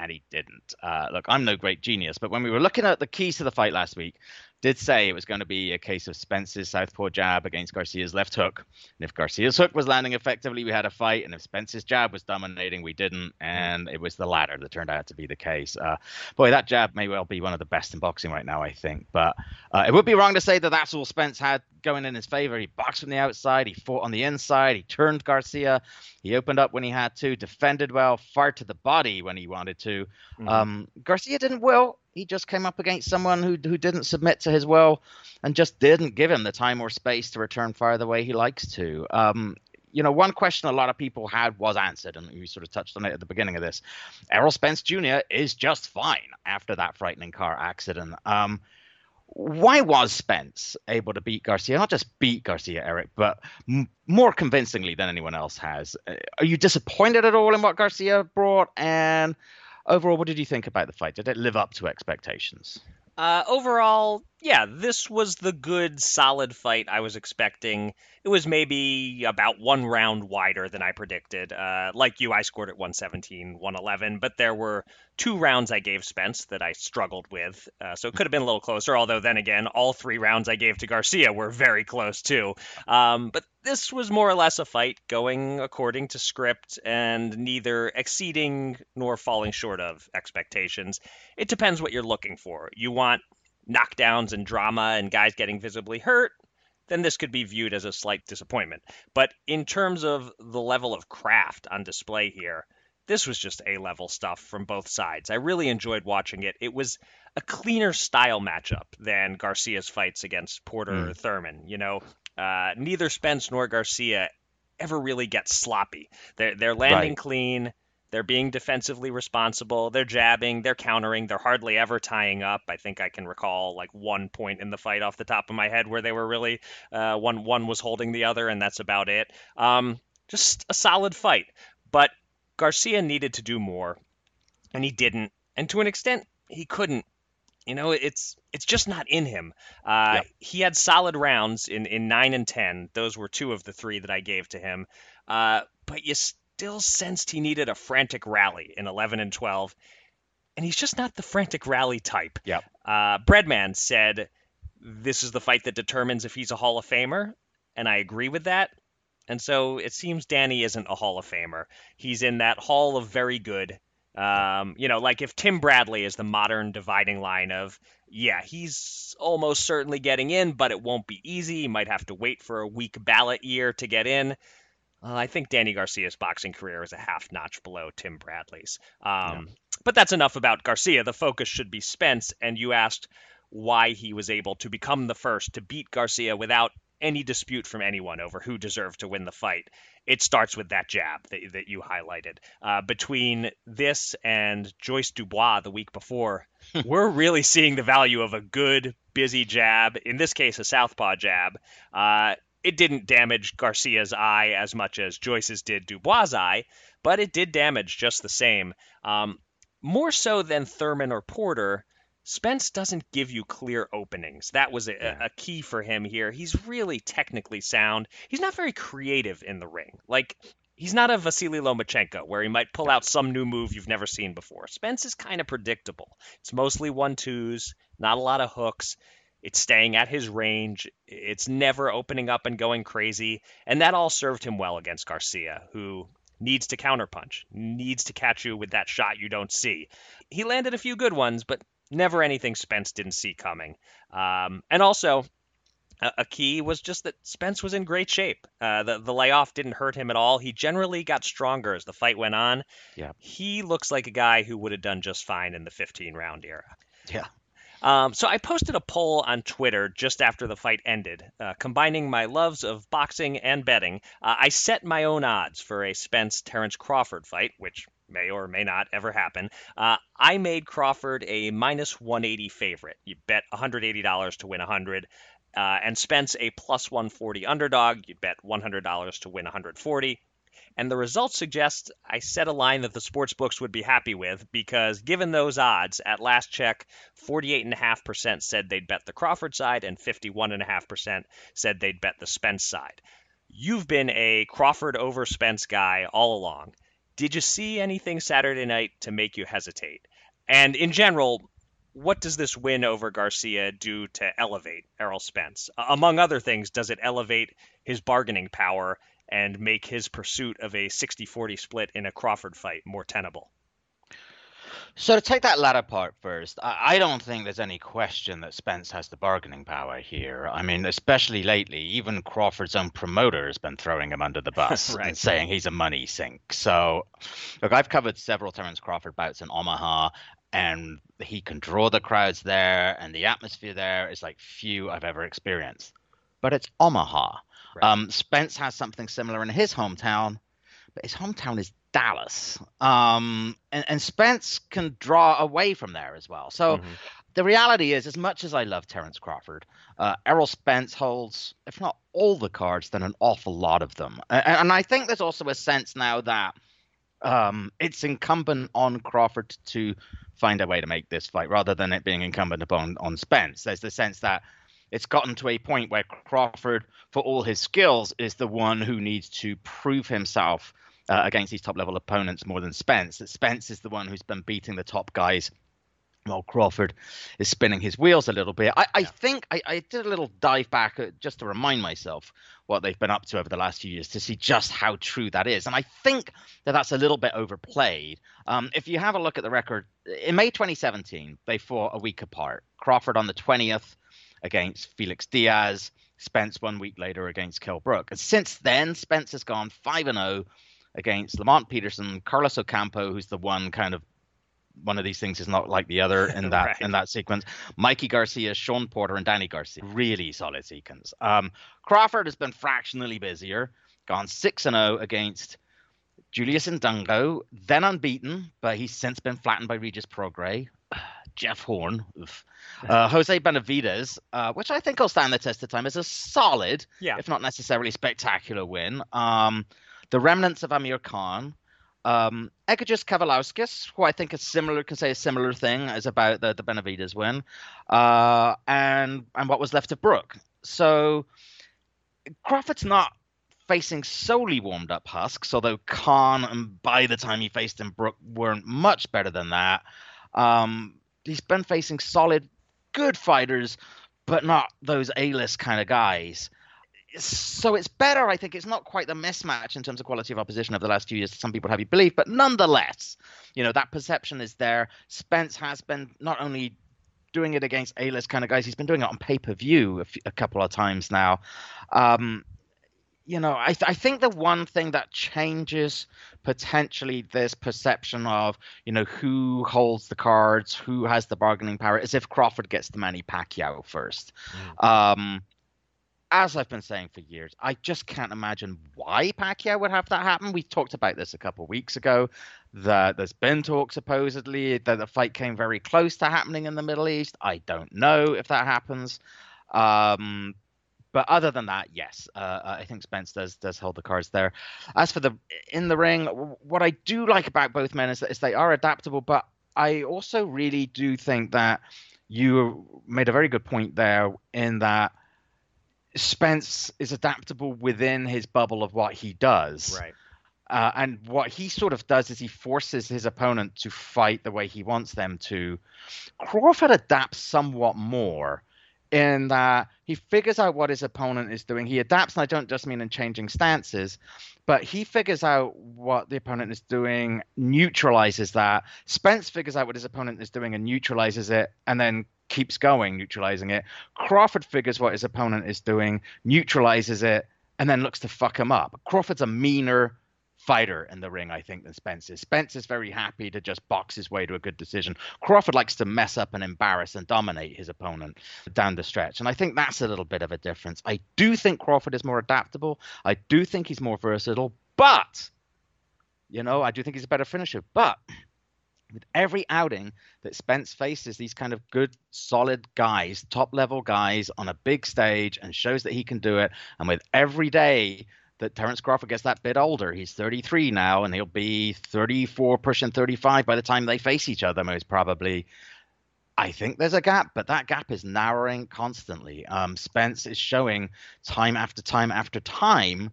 And he didn't. Uh, look, I'm no great genius, but when we were looking at the keys to the fight last week, did say it was going to be a case of Spence's southpaw jab against Garcia's left hook. And if Garcia's hook was landing effectively, we had a fight. And if Spence's jab was dominating, we didn't. And it was the latter that turned out to be the case. Uh, boy, that jab may well be one of the best in boxing right now, I think. But uh, it would be wrong to say that that's all Spence had going in his favor. He boxed from the outside, he fought on the inside, he turned Garcia, he opened up when he had to, defended well, fired to the body when he wanted to. Mm-hmm. Um, Garcia didn't will he just came up against someone who who didn't submit to his will and just didn't give him the time or space to return fire the way he likes to. Um, you know, one question a lot of people had was answered, and we sort of touched on it at the beginning of this. Errol Spence Jr. is just fine after that frightening car accident. Um, why was Spence able to beat Garcia? Not just beat Garcia, Eric, but m- more convincingly than anyone else has. Uh, are you disappointed at all in what Garcia brought? And overall, what did you think about the fight? Did it live up to expectations? Uh, overall, yeah, this was the good, solid fight I was expecting. It was maybe about one round wider than I predicted. Uh, like you, I scored at 117, 111, but there were two rounds I gave Spence that I struggled with. Uh, so it could have been a little closer, although then again, all three rounds I gave to Garcia were very close too. Um, but this was more or less a fight going according to script and neither exceeding nor falling short of expectations. It depends what you're looking for. You want knockdowns and drama and guys getting visibly hurt, then this could be viewed as a slight disappointment. But in terms of the level of craft on display here, this was just A level stuff from both sides. I really enjoyed watching it. It was a cleaner style matchup than Garcia's fights against Porter mm. Thurman. You know, uh, neither Spence nor Garcia ever really get sloppy. They're they're landing right. clean. They're being defensively responsible. They're jabbing. They're countering. They're hardly ever tying up. I think I can recall like one point in the fight off the top of my head where they were really uh, one one was holding the other, and that's about it. Um, just a solid fight. But Garcia needed to do more, and he didn't. And to an extent, he couldn't. You know, it's it's just not in him. Uh, yep. He had solid rounds in, in nine and ten. Those were two of the three that I gave to him. Uh, but you still sensed he needed a frantic rally in 11 and 12. And he's just not the frantic rally type. Yep. Uh, Breadman said, This is the fight that determines if he's a Hall of Famer. And I agree with that. And so it seems Danny isn't a Hall of Famer. He's in that Hall of Very Good. Um, you know, like if Tim Bradley is the modern dividing line of, yeah, he's almost certainly getting in, but it won't be easy. He might have to wait for a weak ballot year to get in. Uh, I think Danny Garcia's boxing career is a half notch below Tim Bradley's. Um, yeah. But that's enough about Garcia. The focus should be Spence. And you asked why he was able to become the first to beat Garcia without any dispute from anyone over who deserved to win the fight. It starts with that jab that, that you highlighted. Uh, between this and Joyce Dubois the week before, we're really seeing the value of a good, busy jab, in this case, a southpaw jab. Uh, it didn't damage Garcia's eye as much as Joyce's did Dubois' eye, but it did damage just the same. Um, more so than Thurman or Porter, Spence doesn't give you clear openings. That was a, yeah. a, key for him here. He's really technically sound. He's not very creative in the ring. Like, he's not a Vasily Lomachenko where he might pull out some new move you've never seen before. Spence is kind of predictable. It's mostly one twos, not a lot of hooks. It's staying at his range. It's never opening up and going crazy. And that all served him well against Garcia, who needs to counterpunch, needs to catch you with that shot you don't see. He landed a few good ones, but never anything Spence didn't see coming. Um, and also, a, key was just that Spence was in great shape. Uh, the, the layoff didn't hurt him at all. He generally got stronger as the fight went on. Yeah. He looks like a guy who would have done just fine in the 15 round era. Yeah. Um, so I posted a poll on Twitter just after the fight ended, uh, combining my loves of boxing and betting. Uh, I set my own odds for a Spence Terence Crawford fight, which may or may not ever happen. Uh, I made Crawford a minus 180 favorite. You bet $180 to win 100. Uh, and Spence a plus 140 underdog. You bet $100 to win 140 and the results suggest I set a line that the sports books would be happy with because given those odds, at last check, 48.5% said they'd bet the Crawford side and 51.5% said they'd bet the Spence side. You've been a Crawford over Spence guy all along. Did you see anything Saturday night to make you hesitate? And in general, what does this win over Garcia do to elevate Errol Spence? Among other things, does it elevate his bargaining power and make his pursuit of a 60 40 split in a Crawford fight more tenable. So to take that latter part first, I, don't think there's any question that Spence has the bargaining power here. I mean, especially lately, even Crawford's own promoter has been throwing him under the bus right. and saying he's a money sink. So, look, I've covered several Terence Crawford bouts in Omaha, and he can draw the crowds there, and the atmosphere there is like few I've ever experienced. But it's Omaha. Right. Um, Spence has something similar in his hometown, but his hometown is Dallas. Um, and, and Spence can draw away from there as well. So mm-hmm. the reality is, as much as I love Terence Crawford, uh, Errol Spence holds, if not all the cards, then an awful lot of them. And, and I think there's also a sense now that um, it's incumbent on Crawford to find a way to make this fight rather than it being incumbent upon on Spence. There's the sense that it's gotten to a point where Crawford, for all his skills, is the one who needs to prove himself uh, against these top level opponents more than Spence. That Spence is the one who's been beating the top guys while Crawford is spinning his wheels a little bit. I, I think I, I, did a little dive back uh, just to remind myself what they've been up to over the last few years to see just how true that is. And I think that that's a little bit overplayed. Um, if you have a look at the record, in May 2017, they fought a week apart. Crawford on the 20th, against Felix Diaz. Spence one week later against Kell Brook. And since then, Spence has gone 5 and 0 against Lamont Peterson, Carlos Ocampo, who's the one kind of one of these things is not like the other in that Right. in that sequence. Mikey Garcia, Sean Porter, and Danny Garcia, really solid sequence. Um, Crawford has been fractionally busier, gone six and zero against Julius Indongo, then unbeaten, but he's since been flattened by Regis Prograis. Jeff Horn, oof. uh, Jose Benavidez, uh, which I think will stand the test of time as a solid, Yeah. if not necessarily spectacular win. Um, the remnants of Amir Khan, um, Egidijus Kavaliauskas, who I think is similar, can say a similar thing as about the, the Benavidez win, uh, and and what was left of Brook. So Crawford's not facing solely warmed up husks, although Khan and by the time he faced him, Brook weren't much better than that. Um, he's been facing solid, good fighters, but not those A-list kind of guys. So it's better, I think. It's not quite the mismatch in terms of quality of opposition of the last few years. Some people have you believe, but nonetheless, you know that perception is there. Spence has been not only doing it against A-list kind of guys, he's been doing it on pay-per-view a couple of times now. Um, you know, I, th- I think the one thing that changes potentially this perception of, you know, who holds the cards, who has the bargaining power, is if Crawford gets the Manny Pacquiao first. Um, as I've been saying for years, I just can't imagine why Pacquiao would have that happen. We talked about this a couple of weeks ago. That there's been talk supposedly that the fight came very close to happening in the Middle East. I don't know if that happens. Um, but other than that, yes, uh, I think Spence does does hold the cards there. As for the in the ring, what I do like about both men is that is they are adaptable, but I also really do think that you made a very good point there in that Spence is adaptable within his bubble of what he does. Right. Uh, and what he sort of does is he forces his opponent to fight the way he wants them to. Crawford adapts somewhat more in that he figures out what his opponent is doing. He adapts, and I don't just mean in changing stances, but he figures out what the opponent is doing, neutralizes that. Spence figures out what his opponent is doing and neutralizes it, and then keeps going, neutralizing it. Crawford figures what his opponent is doing, neutralizes it, and then looks to fuck him up. Crawford's a meaner fighter in the ring, I think, than Spence is. Spence is very happy to just box his way to a good decision. Crawford likes to mess up and embarrass and dominate his opponent down the stretch. And I think that's a little bit of a difference. I do think Crawford is more adaptable. I do think he's more versatile, but you know, I do think he's a better finisher. But with every outing that Spence faces these kind of good, solid guys, top level guys on a big stage and shows that he can do it, and with every day that Terence Crawford gets that bit older. He's 33 now, and he'll be 34, pushing 35 by the time they face each other, most probably. I think there's a gap, but that gap is narrowing constantly. Um, Spence is showing time after time after time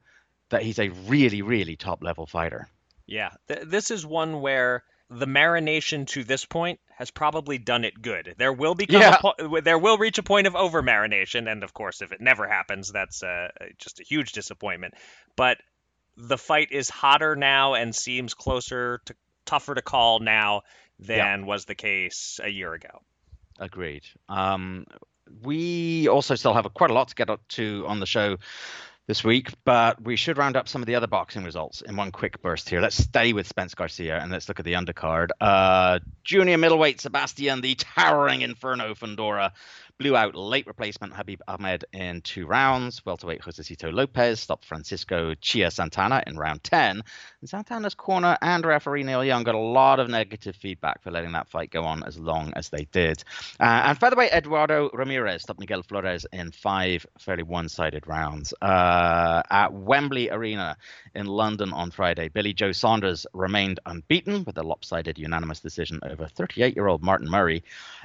that he's a really, really top level fighter. Yeah, th- this is one where the marination to this point has probably done it good. There will become Yeah. a po- there will reach a point of over marination, and of course, if it never happens, that's uh, just a huge disappointment. But the fight is hotter now and seems closer to tougher to call now than was the case a year ago. Agreed. Um, we also still have a, quite a lot to get up to on the show this week, but we should round up some of the other boxing results in one quick burst here. Let's stay with Spence Garcia and let's look at the undercard. Uh, junior middleweight Sebastian, the towering Inferno Fundora, blew out late replacement Habib Ahmed in two rounds. Welterweight Josecito Lopez stopped Francisco Chia Santana in round 10. And Santana's corner and referee Neil Young got a lot of negative feedback for letting that fight go on as long as they did. Uh, and featherweight Eduardo Ramirez stopped Miguel Flores in five fairly one-sided rounds. Uh, at Wembley Arena in London on Friday, Billy Joe Saunders remained unbeaten with a lopsided unanimous decision over 38-year-old Martin Murray.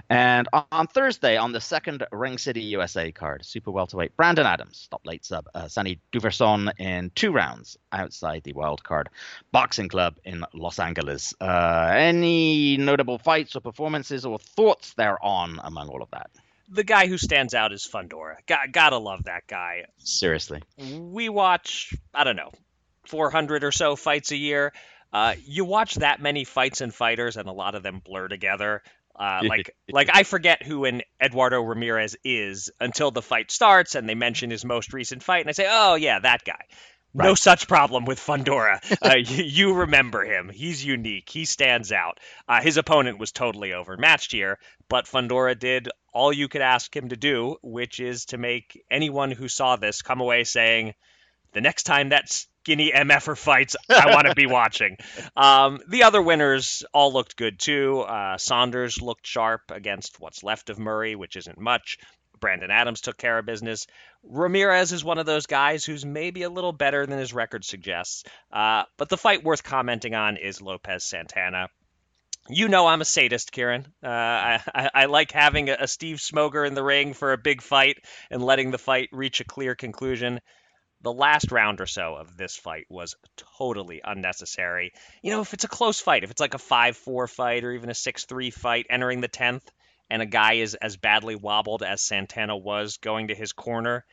And on Thursday, on the second Ring City USA card, super welterweight Brandon Adams stopped late sub uh, Sunny Duverson in two rounds outside the wild card boxing club in Los Angeles. Uh, any notable fights or performances or thoughts thereon among all of that? The guy who stands out is Fundora. Got, gotta love that guy. Seriously. we watch I don't know 400 or so fights a year. Uh, you watch that many fights and fighters, and a lot of them blur together. Uh, like like I forget who an Eduardo Ramirez is until the fight starts, and they mention his most recent fight, and I say, oh yeah, that guy. Right. No such problem with Fundora. Uh, you, you, remember him. He's unique. He stands out. Uh, his opponent was totally overmatched here, but Fundora did all you could ask him to do, which is to make anyone who saw this come away saying, the next time that skinny MFer fights, I want to be watching. Um, the other winners all looked good too. Uh, Saunders looked sharp against what's left of Murray, which isn't much. Brandon Adams took care of business. Ramirez is one of those guys who's maybe a little better than his record suggests. Uh, but the fight worth commenting on is Lopez Santana. You know I'm a sadist, Kieran. Uh, I, I, like having a, a Steve Smoger in the ring for a big fight and letting the fight reach a clear conclusion the last round or so of this fight was totally unnecessary. You know, if it's a close fight, if it's like a 5 4 fight or even a 6 3 fight entering the 10th, and a guy is as badly wobbled as Santana was going to his corner,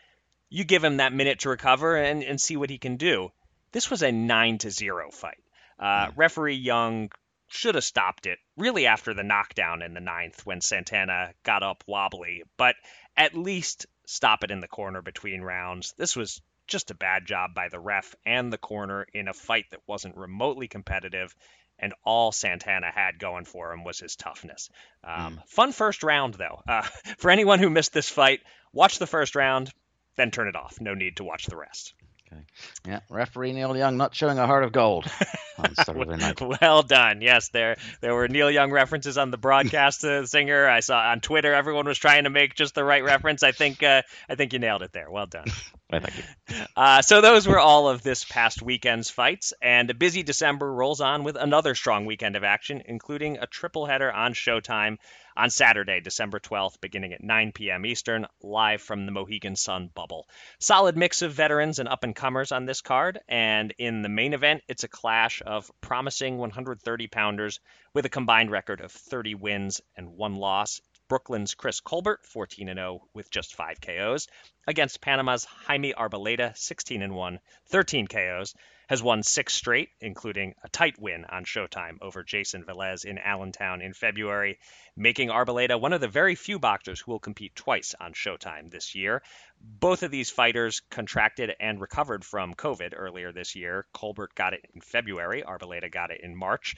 you give him that minute to recover and, and see what he can do. This was a 9 to 0 fight. Uh, mm. Referee Young should have stopped it really after the knockdown in the ninth when Santana got up wobbly, but at least stop it in the corner between rounds. This was just a bad job by the ref and the corner in a fight that wasn't remotely competitive and all Santana had going for him was his toughness. Um, mm. Fun first round, though. Uh, for anyone who missed this fight, watch the first round, then turn it off. No need to watch the rest. Okay. Yeah, referee Neil Young not showing a heart of gold. well done. Yes, there there were Neil Young references on the broadcast to the singer. I saw on Twitter everyone was trying to make just the right reference. I think uh, I think you nailed it there. Well done. well, thank you. Uh, so those were all of this past weekend's fights, and a busy December rolls on with another strong weekend of action, including a triple header on Showtime on Saturday, December 12th, beginning at 9 p.m. Eastern, live from the Mohegan Sun bubble. Solid mix of veterans and up and comers on this card, and in the main event, it's a clash of promising 130 pounders with a combined record of 30 wins and one loss. Brooklyn's Chris Colbert, 14 0 with just 5 KOs, against Panama's Jaime Arboleda, 16 1, 13 KOs has won six straight, including a tight win on Showtime over Jason Velez in Allentown in February, making Arboleda one of the very few boxers who will compete twice on Showtime this year. Both of these fighters contracted and recovered from COVID earlier this year. Colbert got it in February, Arboleda got it in March.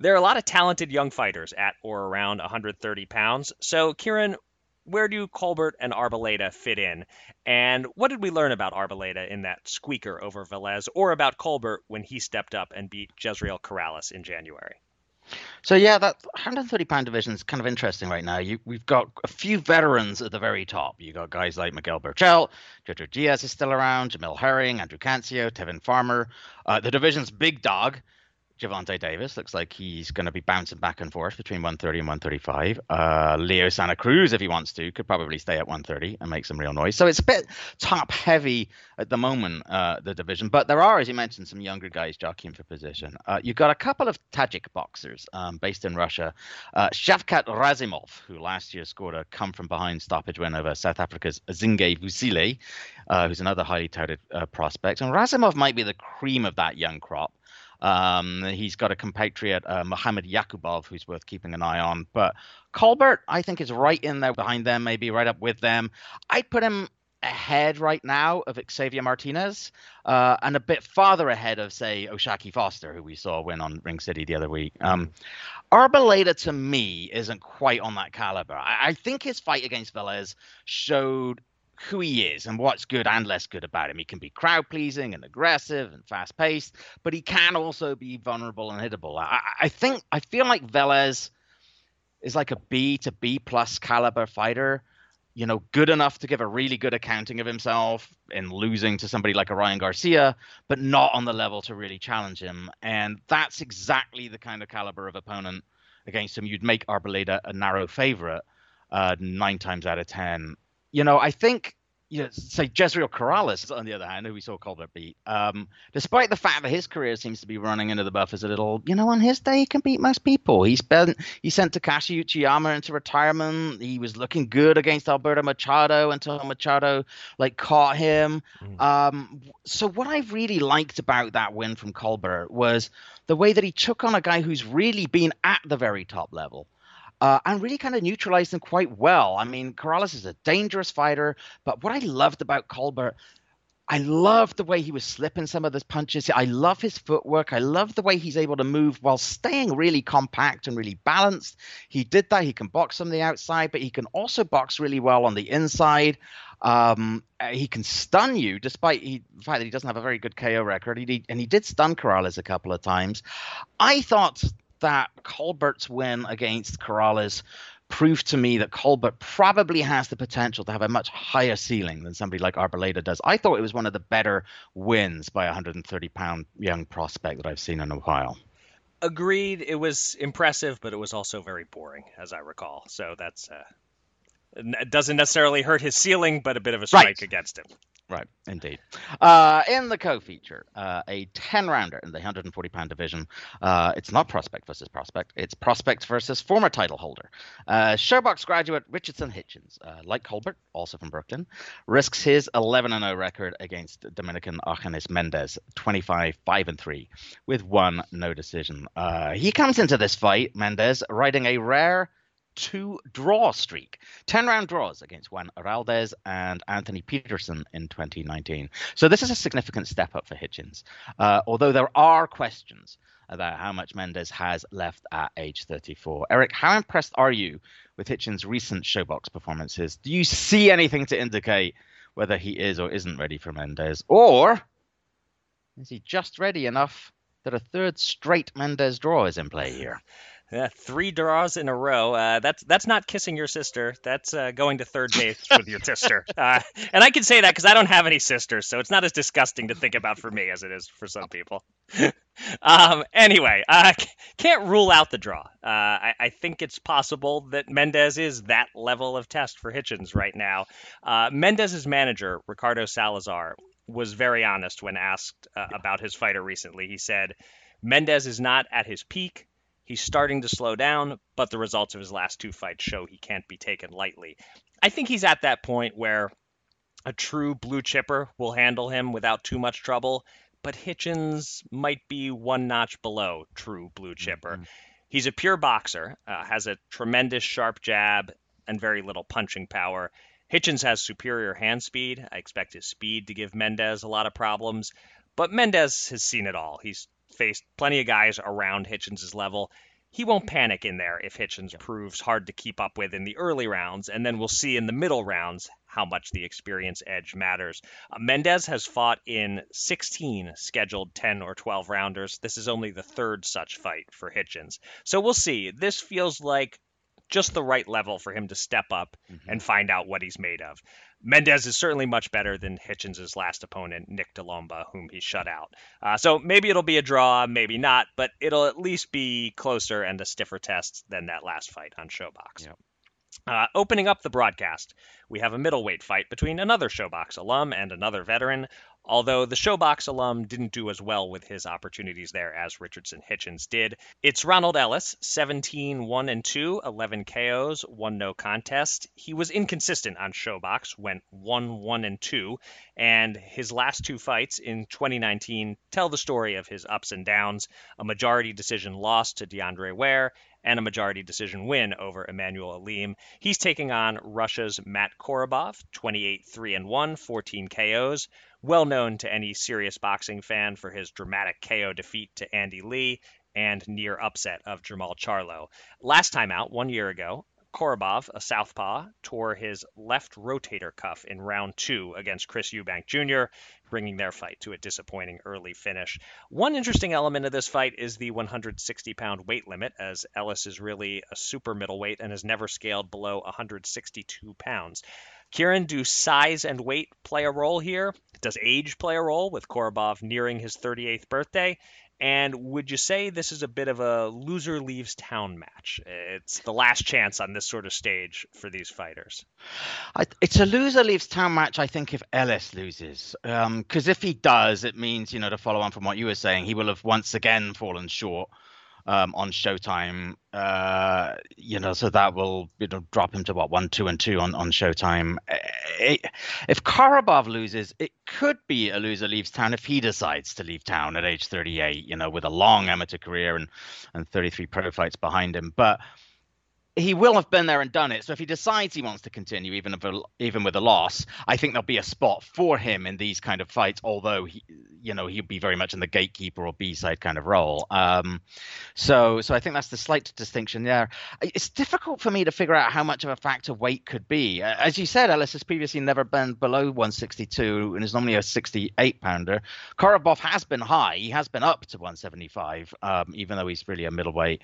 There are a lot of talented young fighters at or around 130 pounds. So, Kieran, where do Colbert and Arboleda fit in? And what did we learn about Arboleda in that squeaker over Velez, or about Colbert when he stepped up and beat Jezreel Corrales in January? So yeah, that 130 pound division is kind of interesting right now. You, we've got a few veterans at the very top. You got guys like Miguel Berchelt, Jojo Diaz is still around, Jamel Herring, Andrew Cancio, Tevin Farmer. Uh, the division's big dog Gervonta Davis looks like he's going to be bouncing back and forth between 130 and 135. Uh, Leo Santa Cruz, if he wants to, could probably stay at 130 and make some real noise. So it's a bit top heavy at the moment, uh, the division. But there are, as you mentioned, some younger guys jockeying for position. Uh, you've got a couple of Tajik boxers um, based in Russia. Uh, Shavkat Rakhimov, who last year scored a come from behind stoppage win over South Africa's Zinge Fuzile, uh, who's another highly touted uh, prospect. And Rakhimov might be the cream of that young crop. Um, he's got a compatriot, uh, Mohamed Yakubov, who's worth keeping an eye on. But Colbert, I think, is right in there behind them, maybe right up with them. I'd put him ahead right now of Xavier Martinez uh, and a bit farther ahead of, say, O'Shaquie Foster, who we saw win on Ring City the other week. Um, Arboleda, to me, isn't quite on that caliber. I, I think his fight against Velez showed who he is and what's good and less good about him. He can be crowd pleasing and aggressive and fast paced, but he can also be vulnerable and hittable. I, I think I feel like Velez is like a B to B plus caliber fighter. You know, good enough to give a really good accounting of himself in losing to somebody like a Ryan Garcia, but not on the level to really challenge him. And that's exactly the kind of caliber of opponent against him you'd make Arboleda a narrow favorite uh, nine times out of ten you know, I think you know, say Jezreel Corrales, on the other hand, who we saw Colbert beat, um, despite the fact that his career seems to be running into the buffers a little, you know, on his day he can beat most people. He spent he sent Takashi Uchiyama into retirement. He was looking good against Alberto Machado until Machado like caught him. Mm. Um, so what I really liked about that win from Colbert was the way that he took on a guy who's really been at the very top level uh, and really kind of neutralized him quite well. I mean, Corrales is a dangerous fighter, but what I loved about Colbert, I love the way he was slipping some of those punches. I love his footwork. I love the way he's able to move while staying really compact and really balanced. He did that. He can box on the outside, but he can also box really well on the inside. Um, uh, he can stun you, despite he, the fact that he doesn't have a very good KO record. He, and he did stun Corrales a couple of times. I thought that Colbert's win against Corrales proved to me that Colbert probably has the potential to have a much higher ceiling than somebody like Arboleda does. I thought it was one of the better wins by a 130 pound young prospect that I've seen in a while. Agreed. It was impressive, but it was also very boring, as I recall. So that's uh, doesn't necessarily hurt his ceiling, but a bit of a strike right. against him. Right, indeed. Uh, in the co-feature, uh, a 10-rounder in the 140-pound division. Uh, it's not prospect versus prospect. It's prospect versus former title holder. Uh, ShoBox graduate Richardson Hitchens, uh, like Colbert, also from Brooklyn, risks his 11-0 record against Dominican Argenis Mendez, 25-5-3, with one no decision. Uh, he comes into this fight, Mendez, riding a rare two draw streak 10 round draws against Juan Heraldez and Anthony Peterson in 2019. So this is a significant step up for Hitchens, uh, although there are questions about how much Mendez has left at age 34. Eric, how impressed are you with Hitchens' recent ShoBox performances? Do you see anything to indicate whether he is or isn't ready for Mendez? Or is he just ready enough that a third straight Mendez draw is in play here? Yeah, three draws in a row. Uh, that's that's not kissing your sister. That's uh, going to third base with your sister. Uh, and I can say that because I don't have any sisters, so it's not as disgusting to think about for me as it is for some people. um, anyway, I can't rule out the draw. Uh, I, I, think it's possible that Mendez is that level of test for Hitchens right now. Uh, Mendez's manager, Ricardo Salazar, was very honest when asked uh, about his fighter recently. He said, Mendez is not at his peak He's starting to slow down, but the results of his last two fights show he can't be taken lightly. I think he's at that point where a true blue chipper will handle him without too much trouble, but Hitchens might be one notch below true blue chipper. Mm-hmm. He's a pure boxer, uh, has a tremendous sharp jab and very little punching power. Hitchens has superior hand speed. I expect his speed to give Mendez a lot of problems, but Mendez has seen it all. He's faced plenty of guys around Hitchens' level. He won't panic in there if Hitchens proves hard to keep up with in the early rounds, and then we'll see in the middle rounds how much the experience edge matters. Uh, Mendez has fought in 16 scheduled 10 or 12 rounders. This is only the third such fight for Hitchens. So we'll see. This feels like just the right level for him to step up mm-hmm. and find out what he's made of. Mendez is certainly much better than Hitchens' last opponent, Nick DeLomba, whom he shut out. Uh, so maybe it'll be a draw, maybe not, but it'll at least be closer and a stiffer test than that last fight on ShoBox. Yep. Uh, opening up the broadcast, we have a middleweight fight between another ShoBox alum and another veteran, although the ShoBox alum didn't do as well with his opportunities there as Richardson Hitchens did. It's Ronald Ellis, 17 1 and 2, 11 KOs, 1 no contest. He was inconsistent on ShoBox, went 1 1 and 2, and his last two fights in 2019 tell the story of his ups and downs. A majority decision loss to DeAndre Ware and a majority decision win over Emmanuel Alim. He's taking on Russia's Matt Korobov, 28 3 and 1, 14 KOs well known to any serious boxing fan for his dramatic KO defeat to Andy Lee and near upset of Jermall Charlo. Last time out, one year ago, Korobov, a southpaw, tore his left rotator cuff in round two against Chris Eubank Jr., bringing their fight to a disappointing early finish. One interesting element of this fight is the 160 pound weight limit, as Ellis is really a super middleweight and has never scaled below 162 pounds. Kieran, do size and weight play a role here? Does age play a role with Korobov nearing his 38th birthday? And would you say this is a bit of a loser leaves town match? It's the last chance on this sort of stage for these fighters. I, it's a loser leaves town match, I think, if Ellis loses. Because um, if he does, it means, you know, to follow on from what you were saying, he will have once again fallen short um, on Showtime. Uh, you know, so that will you know drop him to what one, two, and two on on Showtime. It, eh, if Korobov loses, it could be a loser leaves town if he decides to leave town at age 38. You know, with a long amateur career and and 33 pro fights behind him, but. He will have been there and done it. So if he decides he wants to continue, even if a, even with a loss, I think there'll be a spot for him in these kind of fights. Although he, you know, he'll be very much in the gatekeeper or B side kind of role. Um, so so I think that's the slight distinction there. It's difficult for me to figure out how much of a factor weight could be. As you said, Ellis has previously never been below 162 and is normally a 68 pounder. Korobov has been high. He has been up to 175, um, even though he's really a middleweight.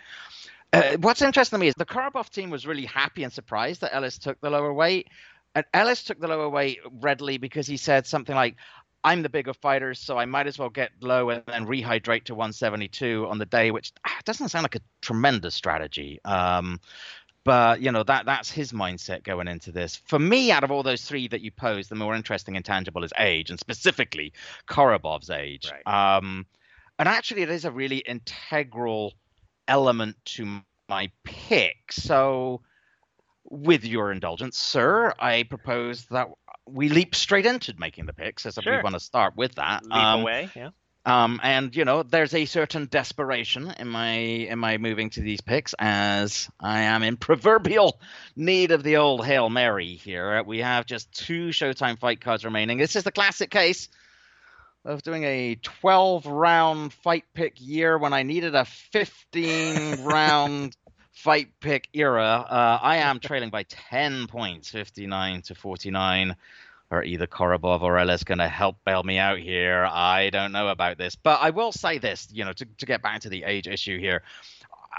Uh, what's interesting to me is the Korobov team was really happy and surprised that Ellis took the lower weight. And Ellis took the lower weight readily because he said something like, I'm the bigger fighter, so I might as well get low and then rehydrate to 172 on the day, which ah, doesn't sound like a tremendous strategy. Um, but you know that that's his mindset going into this. For me, out of all those three that you posed, the more interesting and tangible is age, and specifically Korobov's age. Right. Um, and actually, it is a really integral element to my pick. So, with your indulgence, sir, I propose that we leap straight into making the picks, as sure. we want to start with that. Leap um, away, yeah. Um, and you know, there's a certain desperation in my in my moving to these picks, as I am in proverbial need of the old hail mary here. We have just two Showtime fight cards remaining. This is the classic case of doing a 12 round fight pick year when I needed a 15 round fight pick era. Uh, I am trailing by 10 points, 59 to 49. Are either Korobov or Ellis going to help bail me out here? I don't know about this, but I will say this, you know, to, to get back to the age issue here.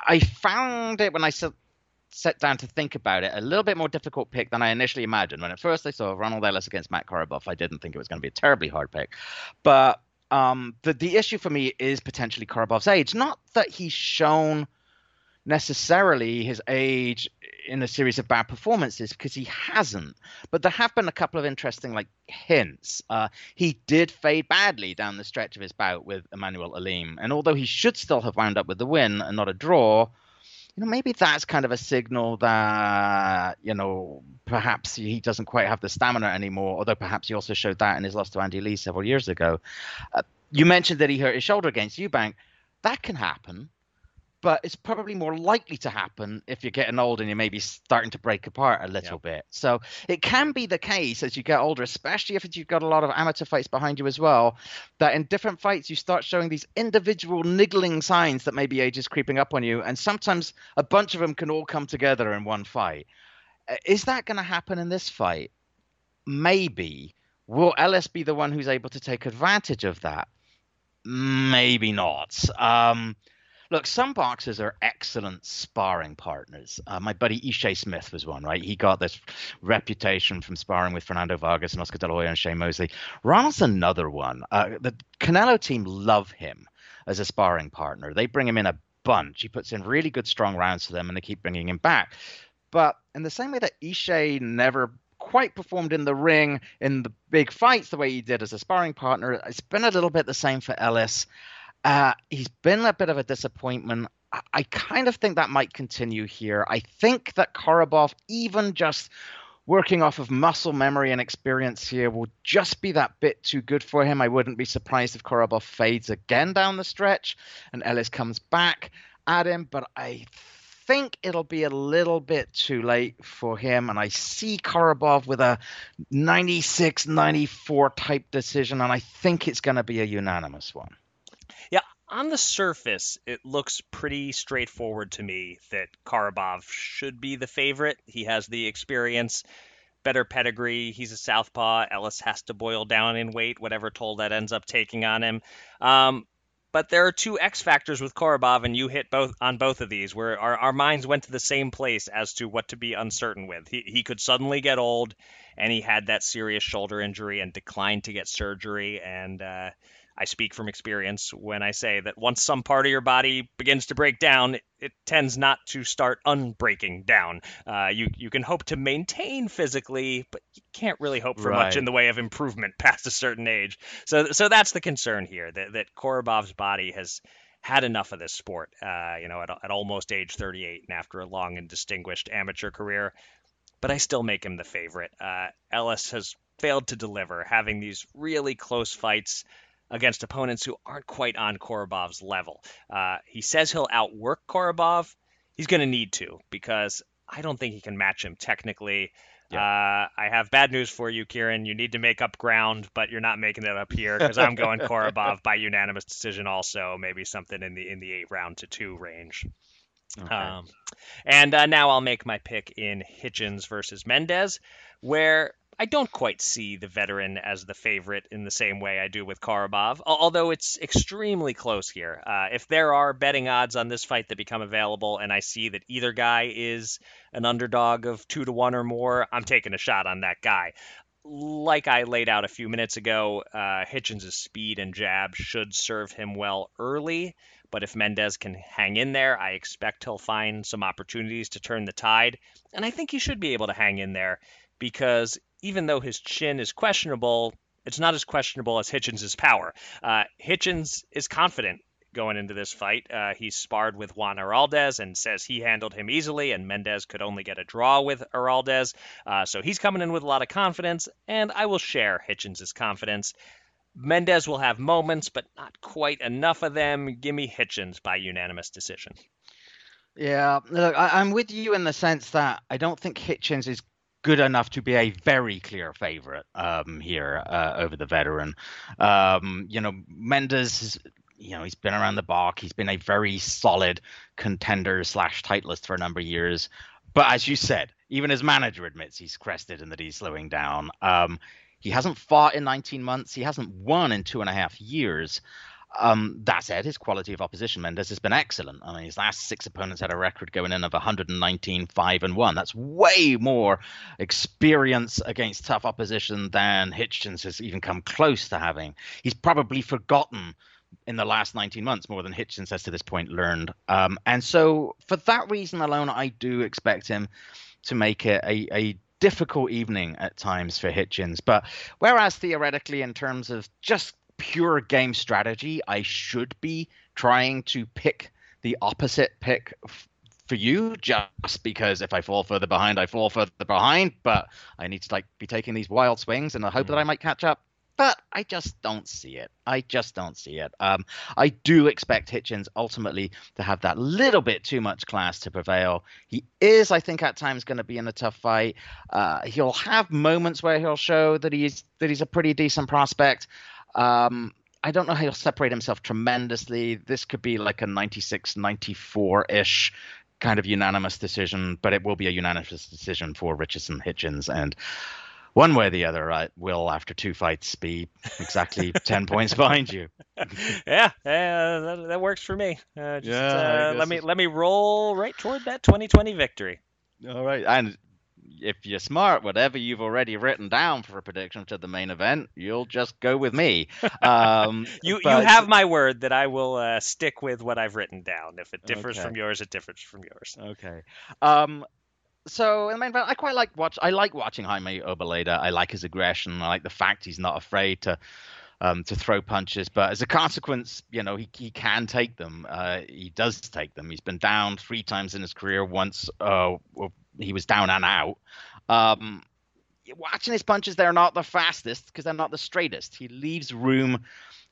I found it when I said set down to think about it, a little bit more difficult pick than I initially imagined. When at first I saw Ronald Ellis against Matt Korobov, I didn't think it was going to be a terribly hard pick. But um, the the issue for me is potentially Korobov's age. Not that he's shown necessarily his age in a series of bad performances because he hasn't. But there have been a couple of interesting like hints. Uh, he did fade badly down the stretch of his bout with Emmanuel Alim, and although he should still have wound up with the win and not a draw, know, maybe that's kind of a signal that, you know, perhaps he doesn't quite have the stamina anymore, although perhaps he also showed that in his loss to Andy Lee several years ago. Uh, you mentioned that he hurt his shoulder against Eubank. That can happen but it's probably more likely to happen if you're getting old and you're maybe starting to break apart a little yep. bit. So it can be the case as you get older, especially if you've got a lot of amateur fights behind you as well, that in different fights you start showing these individual niggling signs that maybe age is creeping up on you, and sometimes a bunch of them can all come together in one fight. Uh, is that going to happen in this fight? Maybe. Will Ellis be the one who's able to take advantage of that? Maybe not. Um, Look, some boxers are excellent sparring partners. Uh, my buddy Ishe Smith was one, right? He got this reputation from sparring with Fernando Vargas and Oscar De La Hoya and Shane Mosley. Ronald's another one. Uh, the Canelo team love him as a sparring partner. They bring him in a bunch. He puts in really good, strong rounds for them, and they keep bringing him back. But in the same way that Ishe never quite performed in the ring in the big fights the way he did as a sparring partner, it's been a little bit the same for Ellis. Uh, he's been a bit of a disappointment. I, I kind of think that might continue here. I think that Korobov, even just working off of muscle memory and experience here will just be that bit too good for him. I wouldn't be surprised if Korobov fades again down the stretch and Ellis comes back at him, but I think it'll be a little bit too late for him. And I see Korobov with a 96 94 type decision, and I think it's going to be a unanimous one on the surface, it looks pretty straightforward to me that Korobov should be the favorite. He has the experience, better pedigree. He's a southpaw. Ellis has to boil down in weight, whatever toll that ends up taking on him. Um, but there are two X factors with Korobov, and you hit both on both of these, where our, our minds went to the same place as to what to be uncertain with. He, he could suddenly get old, and he had that serious shoulder injury and declined to get surgery, and uh, I speak from experience when I say that once some part of your body begins to break down, it tends not to start unbreaking down. Uh, you you can hope to maintain physically, but you can't really hope for right. much in the way of improvement past a certain age. So so that's the concern here that that Korobov's body has had enough of this sport. Uh, you know, at, at almost age 38 and after a long and distinguished amateur career. But I still make him the favorite. Uh, Ellis has failed to deliver, having these really close fights against opponents who aren't quite on Korobov's level. Uh, he says he'll outwork Korobov. He's going to need to because I don't think he can match him technically. Yeah. Uh, I have bad news for you, Kieran. You need to make up ground, but you're not making it up here because I'm going Korobov by unanimous decision. Also, maybe something in the in the eight round to two range. Okay. Um, and uh, now I'll make my pick in Hitchens versus Mendez, where I don't quite see the veteran as the favorite in the same way I do with Korobov, although it's extremely close here. Uh, if there are betting odds on this fight that become available, and I see that either guy is an underdog of two to one or more, I'm taking a shot on that guy. Like I laid out a few minutes ago, uh, Hitchens' speed and jab should serve him well early. But if Mendez can hang in there, I expect he'll find some opportunities to turn the tide. And I think he should be able to hang in there because even though his chin is questionable, it's not as questionable as Hitchens' power. Uh, Hitchens is confident going into this fight. Uh, he's sparred with Juan Heraldez and says he handled him easily, and Mendez could only get a draw with Heraldez. Uh, so he's coming in with a lot of confidence, and I will share Hitchens' confidence. Mendez will have moments, but not quite enough of them. Give me Hitchens by unanimous decision. Yeah, look, I, am with you in the sense that I don't think Hitchens is good enough to be a very clear favorite um, here uh, over the veteran. Um, you know, Mendez, you know, he's been around the block. He's been a very solid contender slash titleist for a number of years. But as you said, even his manager admits he's crested and that he's slowing down. Um, he hasn't fought in 19 months. He hasn't won in two and a half years. Um, that said, his quality of opposition, Mendez, has been excellent. I mean, his last six opponents had a record going in of 119, 5 and 1. That's way more experience against tough opposition than Hitchens has even come close to having. He's probably forgotten in the last 19 months more than Hitchens has to this point learned. Um, and so, for that reason alone, I do expect him to make it a, a difficult evening at times for Hitchens. But whereas theoretically, in terms of just pure game strategy, I should be trying to pick the opposite pick f- for you just because if I fall further behind, I fall further behind. But I need to like be taking these wild swings and I hope mm. that I might catch up. But I just don't see it. I just don't see it. Um, I do expect Hitchens ultimately to have that little bit too much class to prevail. He is, I think, at times going to be in a tough fight. Uh, he'll have moments where he'll show that he's that he's a pretty decent prospect. Um, I don't know how he'll separate himself tremendously. This could be like a 96, 94 ish kind of unanimous decision, but it will be a unanimous decision for Richardson Hitchens. And one way or the other, I will, after two fights, be exactly 10 points behind you. yeah, yeah that, that, works for me. Uh, just, yeah, uh, let me let me roll right toward that 2020 victory. All right, and if you're smart, whatever you've already written down for a prediction to the main event, you'll just go with me. Um, you but... you have my word that I will uh, stick with what I've written down. If it differs okay. from yours, it differs from yours. Okay. Um, so in the main event, I quite like watch. I like watching Jaime Arboleda. I like his aggression. I like the fact he's not afraid to. Um, to throw punches, but as a consequence, you know, he, he can take them. Uh, he does take them. He's been down three times in his career. Once uh, he was down and out. Um, watching his punches, they're not the fastest because they're not the straightest. He leaves room,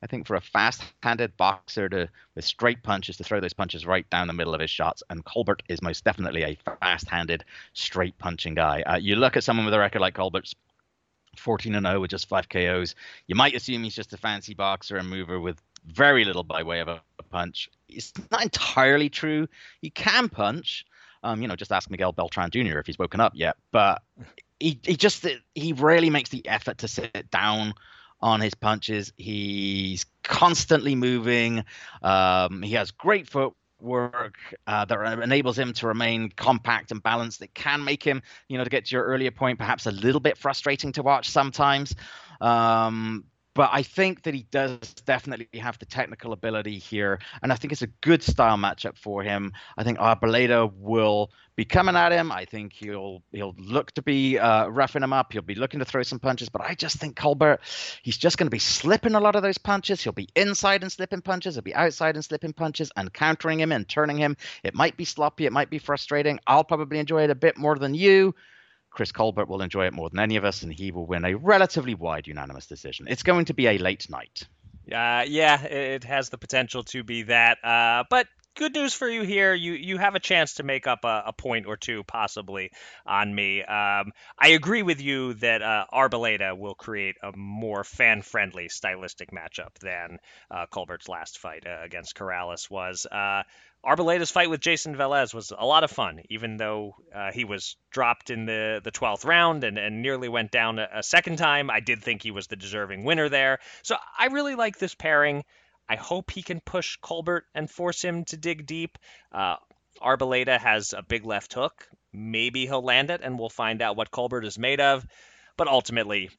I think, for a fast-handed boxer to with straight punches to throw those punches right down the middle of his shots. And Colbert is most definitely a fast-handed, straight punching guy. Uh, you look at someone with a record like Colbert's. 14 and 0 with just five KOs. You might assume he's just a fancy boxer and mover with very little by way of a punch. It's not entirely true. He can punch, um, you know, just ask Miguel Beltran Jr. if he's woken up yet. But he he just he rarely makes the effort to sit down on his punches. He's constantly moving. Um, he has great footwork uh, that enables him to remain compact and balanced. It can make him, you know, to get to your earlier point, perhaps a little bit frustrating to watch sometimes. Um, but I think that he does definitely have the technical ability here, and I think it's a good style matchup for him. I think Arboleda will be coming at him. I think he'll he'll look to be uh, roughing him up. He'll be looking to throw some punches, but I just think Colbert, he's just going to be slipping a lot of those punches. He'll be inside and slipping punches. He'll be outside and slipping punches and countering him and turning him. It might be sloppy. It might be frustrating. I'll probably enjoy it a bit more than you. Chris Colbert will enjoy it more than any of us, and he will win a relatively wide unanimous decision. It's going to be a late night. Uh, yeah, it has the potential to be that. Uh, but good news for you here. You you have a chance to make up a, a point or two possibly on me. Um, I agree with you that uh, Arboleda will create a more fan friendly stylistic matchup than uh, Colbert's last fight uh, against Corrales was. Uh, Arboleda's fight with Jayson Velez was a lot of fun, even though uh, he was dropped in the, the 12th round and, and nearly went down a, a, second time. I did think he was the deserving winner there. So I really like this pairing. I hope he can push Colbert and force him to dig deep. Uh, Arboleda has a big left hook. Maybe he'll land it, and we'll find out what Colbert is made of. But ultimately,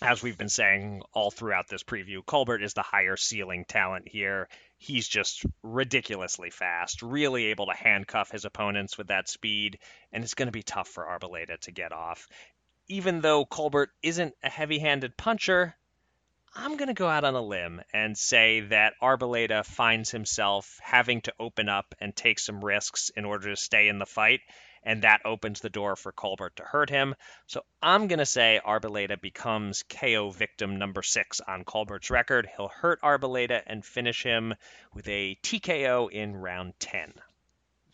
as we've been saying all throughout this preview, Colbert is the higher ceiling talent here. He's just ridiculously fast, really able to handcuff his opponents with that speed, and it's going to be tough for Arboleda to get off. Even though Colbert isn't a heavy handed puncher, I'm going to go out on a limb and say that Arboleda finds himself having to open up and take some risks in order to stay in the fight and that opens the door for Colbert to hurt him. So I'm going to say Arboleda becomes KO victim number six on Colbert's record. He'll hurt Arboleda and finish him with a TKO in round 10.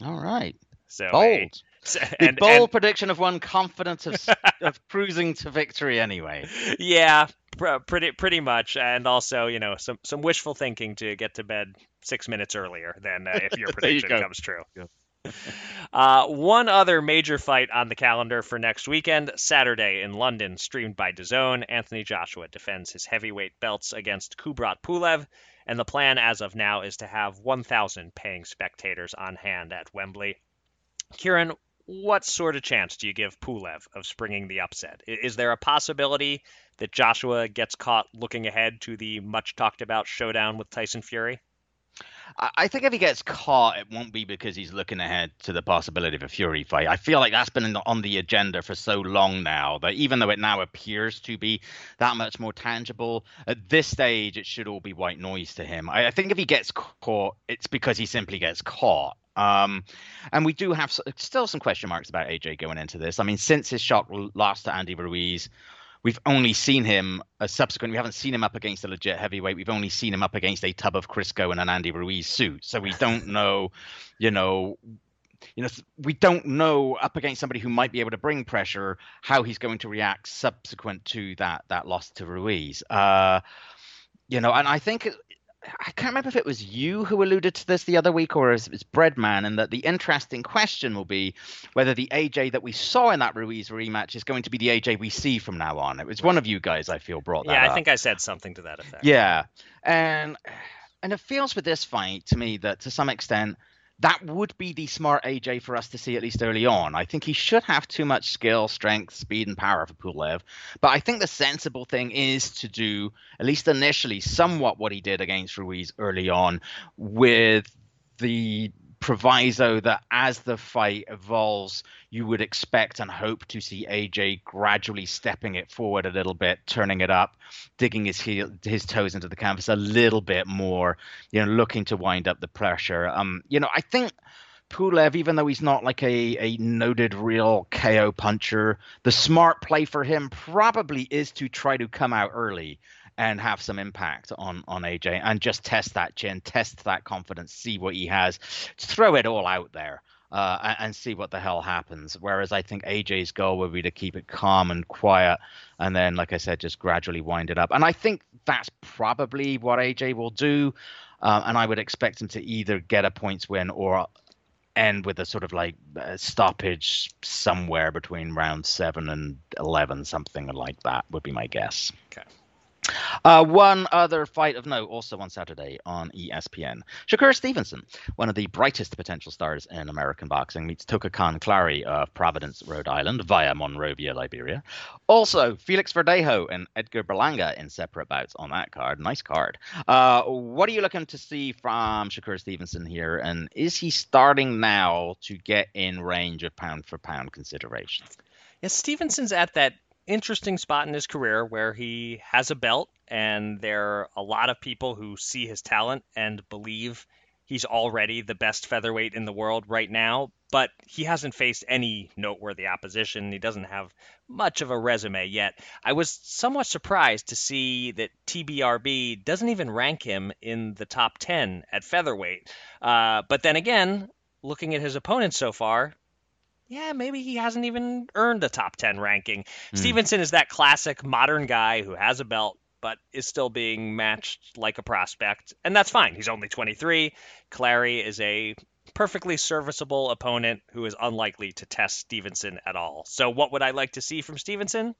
All right. So bold. A, and, bold and, prediction of one confident of, of cruising to victory anyway. Yeah, pretty pretty much, and also you know some some wishful thinking to get to bed six minutes earlier than uh, if your prediction you comes true. Yeah. Uh, one other major fight on the calendar for next weekend, Saturday in London, streamed by DAZN. Anthony Joshua defends his heavyweight belts against Kubrat Pulev, and the plan as of now is to have 1,000 paying spectators on hand at Wembley. Kieran, what sort of chance do you give Pulev of springing the upset? Is there a possibility that Joshua gets caught looking ahead to the much talked about showdown with Tyson Fury? I think if he gets caught, it won't be because he's looking ahead to the possibility of a Fury fight. I feel like that's been on the agenda for so long now that even though it now appears to be that much more tangible, at this stage, it should all be white noise to him. I, I think if he gets caught, it's because he simply gets caught. Um, and we do have still some question marks about AJ going into this. I mean, since his shock loss to Andy Ruiz, we've only seen him uh, subsequent. We haven't seen him up against a legit heavyweight. We've only seen him up against a tub of Crisco and an Andy Ruiz suit. So we don't know, you know, you know, we don't know up against somebody who might be able to bring pressure how he's going to react subsequent to that that loss to Ruiz. Uh, you know, and I think I can't remember if it was you who alluded to this the other week or it it's Breadman, and that the interesting question will be whether the AJ that we saw in that Ruiz rematch is going to be the AJ we see from now on. It was one of you guys, I feel, brought that up. Yeah, I up. think I said something to that effect. Yeah, and and it feels with this fight to me that to some extent that would be the smart AJ for us to see at least early on. I think he should have too much skill, strength, speed, and power for Pulev. But I think the sensible thing is to do, at least initially, somewhat what he did against Ruiz early on with the proviso that as the fight evolves, you would expect and hope to see AJ gradually stepping it forward a little bit, turning it up, digging his heel, his toes into the canvas a little bit more, you know, looking to wind up the pressure. Um, you know, I think Pulev, even though he's not like a, a noted real KO puncher, the smart play for him probably is to try to come out early and have some impact on on AJ and just test that chin, test that confidence, see what he has, throw it all out there. Uh, and, see what the hell happens. Whereas I think AJ's goal would be to keep it calm and quiet, and then, like I said, just gradually wind it up. And I think that's probably what AJ will do. Uh, and I would expect him to either get a points win or end with a sort of like stoppage somewhere between round seven and eleven, something like that would be my guess. Okay. Uh, one other fight of note, also on Saturday on ESPN. Shakur Stevenson, one of the brightest potential stars in American boxing, meets Toka Kahn Clary of Providence, Rhode Island, via Monrovia, Liberia. Also, Felix Verdejo and Edgar Berlanga in separate bouts on that card. Nice card. Uh, what are you looking to see from Shakur Stevenson here? And is he starting now to get in range of pound for pound consideration? Yeah, Stevenson's at that interesting spot in his career where he has a belt, and there are a lot of people who see his talent and believe he's already the best featherweight in the world right now, but he hasn't faced any noteworthy opposition. He doesn't have much of a resume yet. I was somewhat surprised to see that TBRB doesn't even rank him in the top 10 at featherweight. Uh, but then again, looking at his opponents so far, yeah, maybe he hasn't even earned a top 10 ranking. Mm. Stevenson is that classic modern guy who has a belt, but is still being matched like a prospect, and that's fine. He's only 23. Clary is a perfectly serviceable opponent who is unlikely to test Stevenson at all. So, what would I like to see from Stevenson?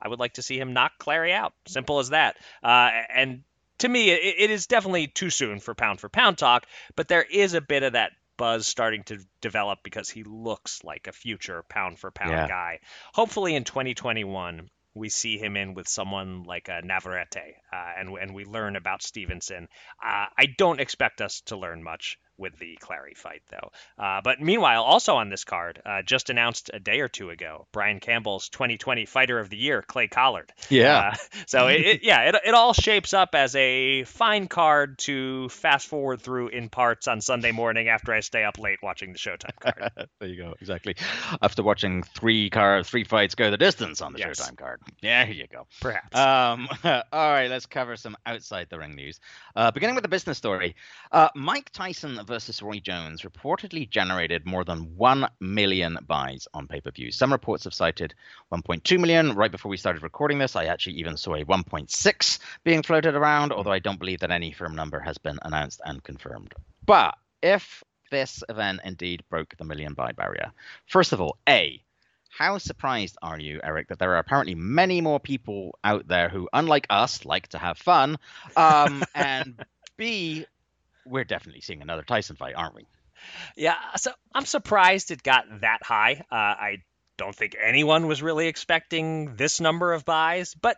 I would like to see him knock Clary out. Simple as that. Uh, and to me, it, it is definitely too soon for pound for pound talk, but there is a bit of that buzz starting to develop because he looks like a future pound for pound yeah. guy. Hopefully in 2021, we see him in with someone like a Navarrete, uh, and and we learn about Stevenson. Uh, I don't expect us to learn much with the Clary fight, though. Uh, but meanwhile, also on this card, uh, just announced a day or two ago, Brian Campbell's 2020 Fighter of the Year, Clay Collard. Yeah. Uh, so it, it, yeah, it, it all shapes up as a fine card to fast forward through in parts on Sunday morning after I stay up late watching the Showtime card. there you go, exactly. After watching three car three fights go the distance on the yes. Showtime card. Yeah, here you go. Perhaps. Um, all right, let's cover some outside the ring news. Uh, beginning with the business story, uh, Mike Tyson versus Roy Jones reportedly generated more than 1 million buys on pay per view. Some reports have cited 1.2 million. Right before we started recording this, I actually even saw a 1.6 being floated around, although I don't believe that any firm number has been announced and confirmed. But if this event indeed broke the million buy barrier, first of all, A, how surprised are you, Eric, that there are apparently many more people out there who, unlike us, like to have fun? Um, and B, we're definitely seeing another Tyson fight, aren't we? Yeah, so I'm surprised it got that high. Uh, I don't think anyone was really expecting this number of buys, but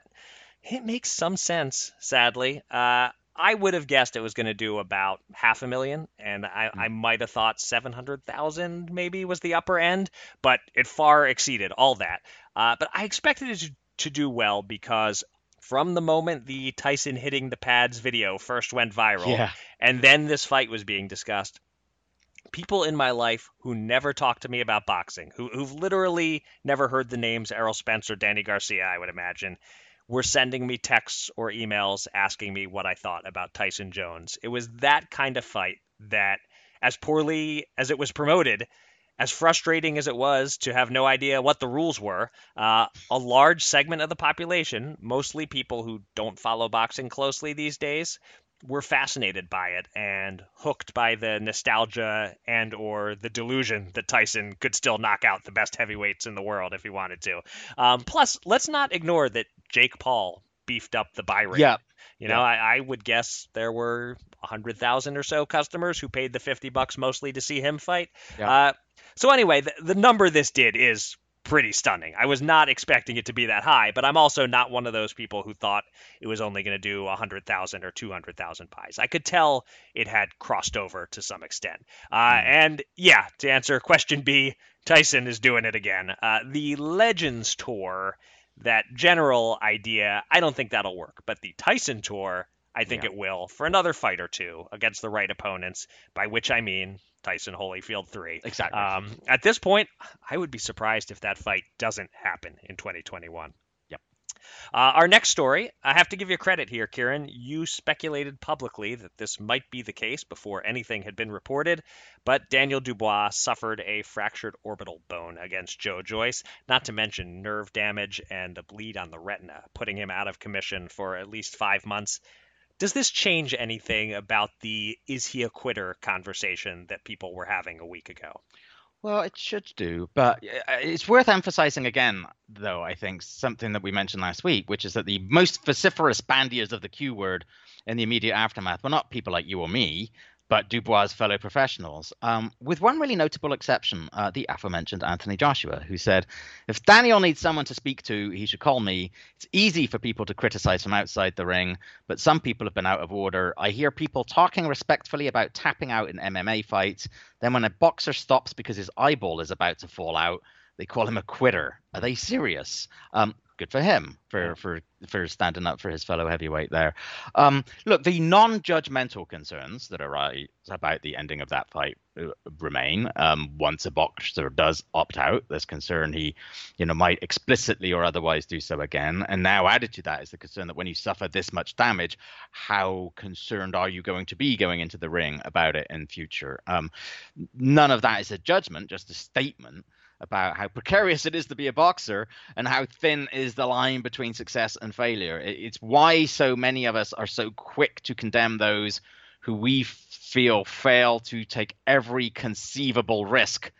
it makes some sense, sadly. Uh, I would have guessed it was going to do about half a million, and I, mm. I might have thought 700,000 maybe was the upper end, but it far exceeded all that. Uh, but I expected it to, to do well because from the moment the Tyson hitting the pads video first went viral, yeah. and then this fight was being discussed, people in my life who never talked to me about boxing, who, who've literally never heard the names Errol Spence or Danny Garcia, I would imagine, were sending me texts or emails asking me what I thought about Tyson Jones. It was that kind of fight that, as poorly as it was promoted, as frustrating as it was to have no idea what the rules were, uh, a large segment of the population, mostly people who don't follow boxing closely these days, were fascinated by it and hooked by the nostalgia and or the delusion that Tyson could still knock out the best heavyweights in the world if he wanted to. Um, plus, let's not ignore that Jake Paul beefed up the buy rate. Yeah. You know, yeah. I, I, would guess there were a hundred thousand or so customers who paid the fifty bucks mostly to see him fight. Yeah. Uh, so anyway, the, the number this did is pretty stunning. I was not expecting it to be that high, but I'm also not one of those people who thought it was only going to do 100,000 or 200,000 buys. I could tell it had crossed over to some extent. Uh, mm. And yeah, to answer question B, Tyson is doing it again. Uh, the Legends Tour, that general idea, I don't think that'll work, but the Tyson Tour, I think yeah. it will for another fight or two against the right opponents, by which I mean Tyson Holyfield 3. Exactly. Um, at this point, I would be surprised if that fight doesn't happen in 2021. Uh, our next story, I have to give you credit here, Kieran. You speculated publicly that this might be the case before anything had been reported, but Daniel Dubois suffered a fractured orbital bone against Joe Joyce, not to mention nerve damage and a bleed on the retina, putting him out of commission for at least five months. Does this change anything about the is he a quitter conversation that people were having a week ago? Well, it should do, but uh, it's worth emphasizing again, though, I think, something that we mentioned last week, which is that the most vociferous bandiers of the Q word in the immediate aftermath were not people like you or me, but Dubois' fellow professionals, um, with one really notable exception, uh, the aforementioned Anthony Joshua, who said, If Daniel needs someone to speak to, he should call me. It's easy for people to criticize from outside the ring, but some people have been out of order. I hear people talking respectfully about tapping out in MMA fights. Then, when a boxer stops because his eyeball is about to fall out, they call him a quitter. Are they serious? Um, good for him for for for standing up for his fellow heavyweight there. Um, look, the non-judgmental concerns that arise about the ending of that fight uh, remain. Um, once a boxer does opt out, there's concern he, you know, might explicitly or otherwise do so again. And now added to that is the concern that when you suffer this much damage, how concerned are you going to be going into the ring about it in future? Um, none of that is a judgment, just a statement about how precarious it is to be a boxer and how thin is the line between success and failure. It's why so many of us are so quick to condemn those who we feel fail to take every conceivable risk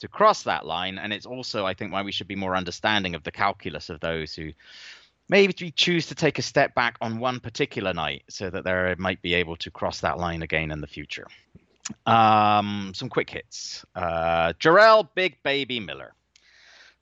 to cross that line. And it's also, I think, why we should be more understanding of the calculus of those who maybe choose to take a step back on one particular night so that they might be able to cross that line again in the future. Um, some quick hits. Uh, Jarrell Big Baby Miller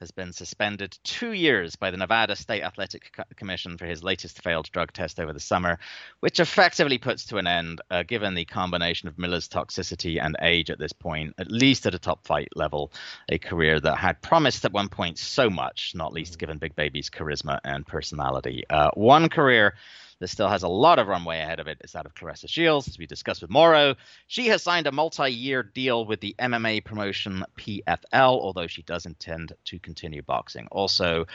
has been suspended two years by the Nevada State Athletic Commission for his latest failed drug test over the summer, which effectively puts to an end, uh, given the combination of Miller's toxicity and age at this point, at least at a top fight level, a career that had promised at one point so much, not least given Big Baby's charisma and personality. Uh, one career that still has a lot of runway ahead of it is that of Claressa Shields, as we discussed with Mauro. She has signed a multi year deal with the MMA promotion PFL, although she does intend to continue boxing. Also,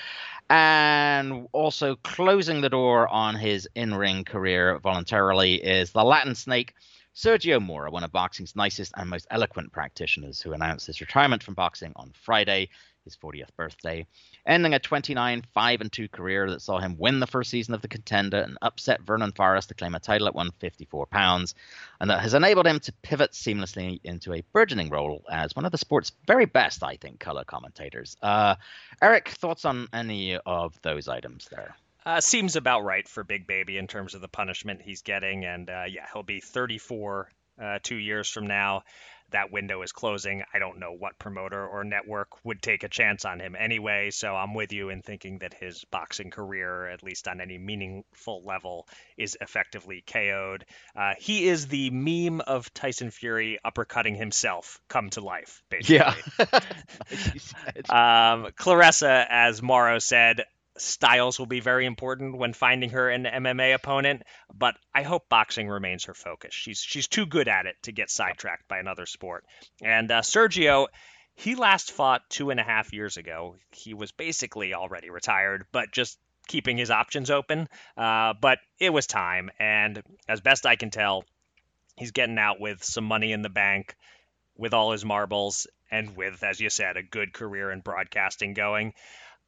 and also closing the door on his in ring career voluntarily is the Latin snake. Sergio Mora, one of boxing's nicest and most eloquent practitioners, who announced his retirement from boxing on Friday his 40th birthday, ending a 29 5 and 2 career that saw him win the first season of the contender and upset Vernon Forrest to claim a title at 154 pounds, and that has enabled him to pivot seamlessly into a burgeoning role as one of the sport's very best, I think, color commentators. Uh, Eric, thoughts on any of those items there? Uh, seems about right for Big Baby in terms of the punishment he's getting, and uh, yeah, he'll be 34 uh, two years from now that window is closing. I don't know what promoter or network would take a chance on him anyway. So I'm with you in thinking that his boxing career, at least on any meaningful level, is effectively KO'd. Uh, he is the meme of Tyson Fury uppercutting himself come to life, basically. Yeah. um, Claressa, as Mauro said, styles will be very important when finding her an MMA opponent, but I hope boxing remains her focus. She's she's too good at it to get sidetracked by another sport. And uh, Sergio, he last fought two and a half years ago. He was basically already retired, but just keeping his options open. Uh, but it was time, and as best I can tell, he's getting out with some money in the bank, with all his marbles, and with, as you said, a good career in broadcasting going.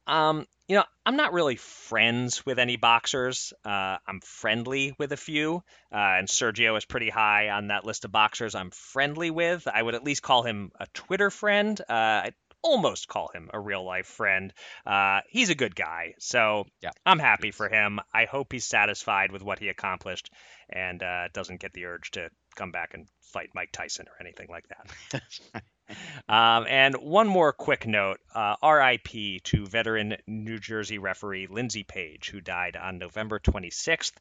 Um, you know, I'm not really friends with any boxers. Uh, I'm friendly with a few, uh, and Sergio is pretty high on that list of boxers I'm friendly with. I would at least call him a Twitter friend. Uh, I almost call him a real life friend. Uh, he's a good guy, so yeah. I'm happy for him. I hope he's satisfied with what he accomplished and uh, doesn't get the urge to come back and fight Mike Tyson or anything like that. Um, and one more quick note uh, RIP to veteran New Jersey referee Lindsey Page, who died on November 26th,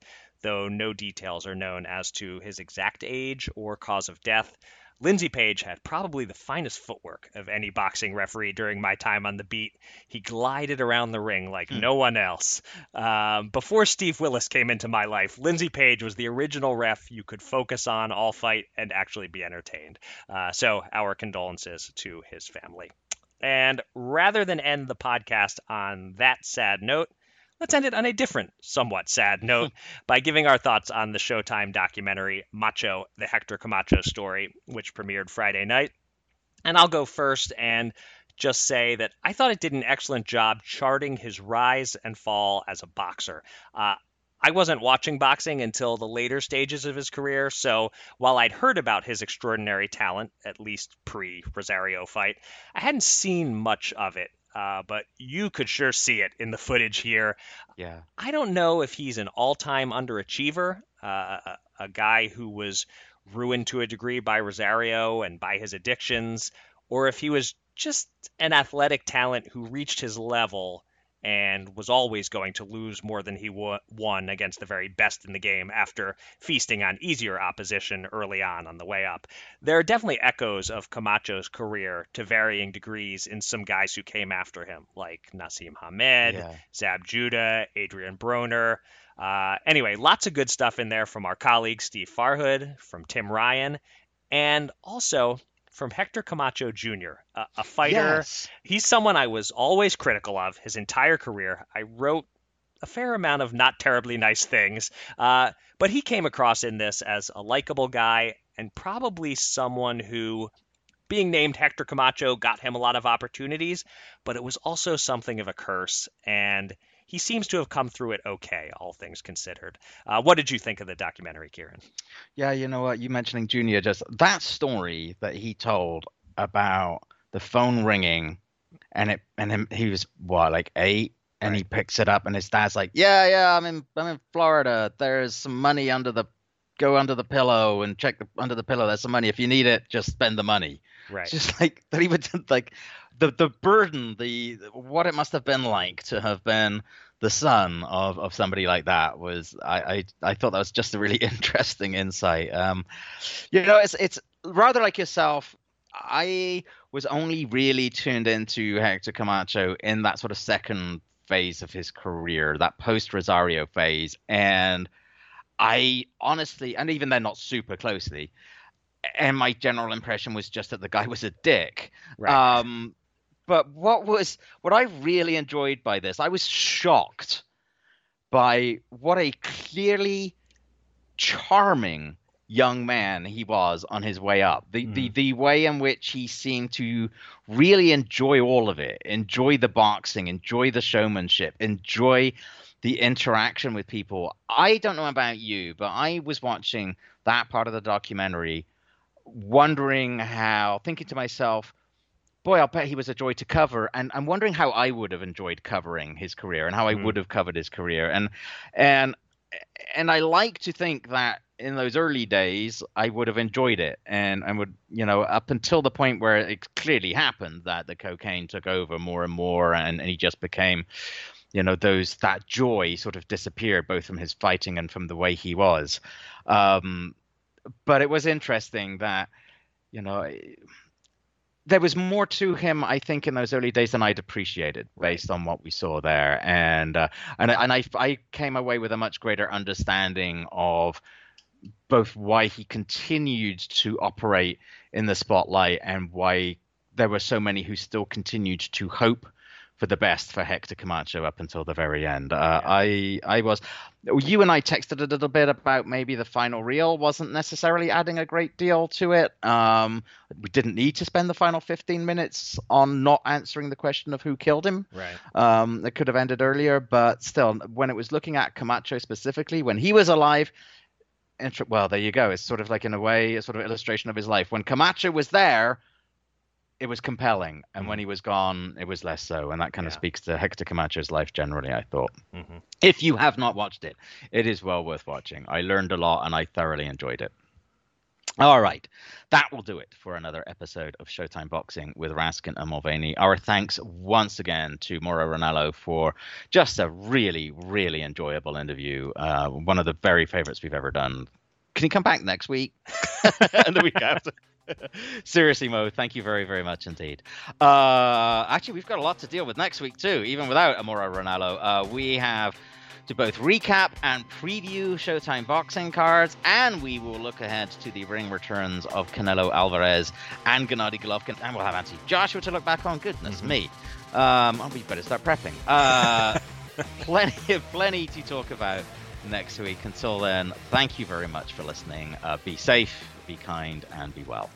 though no details are known as to his exact age or cause of death. Lindsey Page had probably the finest footwork of any boxing referee during my time on the beat. He glided around the ring like hmm. no one else. Um, before Steve Willis came into my life, Lindsey Page was the original ref you could focus on all fight and actually be entertained. Uh, so, our condolences to his family. And rather than end the podcast on that sad note, let's end it on a different, somewhat sad note by giving our thoughts on the Showtime documentary Macho, the Hector Camacho story, which premiered Friday night. And I'll go first and just say that I thought it did an excellent job charting his rise and fall as a boxer. Uh, I wasn't watching boxing until the later stages of his career, so while I'd heard about his extraordinary talent, at least pre Rosario fight, I hadn't seen much of it. Uh, but you could sure see it in the footage here. Yeah. I don't know if he's an all time underachiever, uh, a, a guy who was ruined to a degree by Rosario and by his addictions, or if he was just an athletic talent who reached his level and was always going to lose more than he won against the very best in the game after feasting on easier opposition early on on the way up. There are definitely echoes of Camacho's career to varying degrees in some guys who came after him, like Naseem Hamed, yeah. Zab Judah, Adrian Broner. Uh, anyway, lots of good stuff in there from our colleague Steve Farhood, from Tim Ryan, and also from Hector Camacho Jr., a, a fighter. Yes. He's someone I was always critical of his entire career. I wrote a fair amount of not terribly nice things, uh, but he came across in this as a likable guy and probably someone who, being named Hector Camacho, got him a lot of opportunities, but it was also something of a curse. And he seems to have come through it okay, all things considered. Uh, what did you think of the documentary, Kieran? Yeah, you know what? You mentioning Junior, just that story that he told about the phone ringing, and it and him, he was what like eight, and right. he picks it up, and his dad's like, "Yeah, yeah, I'm in I'm in Florida. There's some money under the go under the pillow and check the, under the pillow. There's some money. If you need it, just spend the money." Right. It's just like that. He would like the the burden, the what it must have been like to have been the son of, of somebody like that was I, I, I thought that was just a really interesting insight. Um, you know, it's it's rather like yourself. I was only really tuned into Hector Camacho in that sort of second phase of his career, that post Rosario phase, and I honestly, and even then not super closely, and my general impression was just that the guy was a dick. Right. Um, but what was what I really enjoyed by this, I was shocked by what a clearly charming young man he was on his way up. The, mm. the the way in which he seemed to really enjoy all of it, enjoy the boxing, enjoy the showmanship, enjoy the interaction with people. I don't know about you, but I was watching that part of the documentary wondering how thinking to myself boy, I'll bet he was a joy to cover. And I'm wondering how I would have enjoyed covering his career and how I mm. would have covered his career. And and and I like to think that in those early days I would have enjoyed it and I would you know up until the point where it clearly happened that the cocaine took over more and more and, and he just became you know those that joy sort of disappeared both from his fighting and from the way he was um, but it was interesting that you know there was more to him, I think, in those early days than I'd appreciated, based on what we saw there, and uh, and and I I came away with a much greater understanding of both why he continued to operate in the spotlight and why there were so many who still continued to hope for the best for Hector Camacho up until the very end. Uh. I I was you and I texted a little bit about maybe the final reel wasn't necessarily adding a great deal to it. Um, we didn't need to spend the final 15 minutes on not answering the question of who killed him. Right. Um, it could have ended earlier, but still, when it was looking at Camacho specifically, when he was alive. Well, there you go. It's sort of like in a way, a sort of illustration of his life. When Camacho was there, it was compelling, and mm when he was gone, it was less so, and that kind yeah. of speaks to Hector Camacho's life generally. I thought, mm-hmm. if you have not watched it, it is well worth watching. I learned a lot, and I thoroughly enjoyed it. All right, that will do it for another episode of Showtime Boxing with Raskin and Mulvaney. Our thanks once again to Mauro Ranallo for just a really, really enjoyable interview. Uh, one of the very favorites we've ever done. Can you come back next week and the week after? Seriously, Mo, thank you very, very much indeed. Uh, actually, we've got a lot to deal with next week, too, even without a Mauro Ranallo. Uh, we have to both recap and preview Showtime boxing cards, and we will look ahead to the ring returns of Canelo Alvarez and Gennady Golovkin, and we'll have Anthony Joshua to look back on. Goodness mm-hmm. me. Um, oh, we better start prepping. Uh, plenty, plenty to talk about next week. Until then, thank you very much for listening. Uh, be safe be kind, and be well.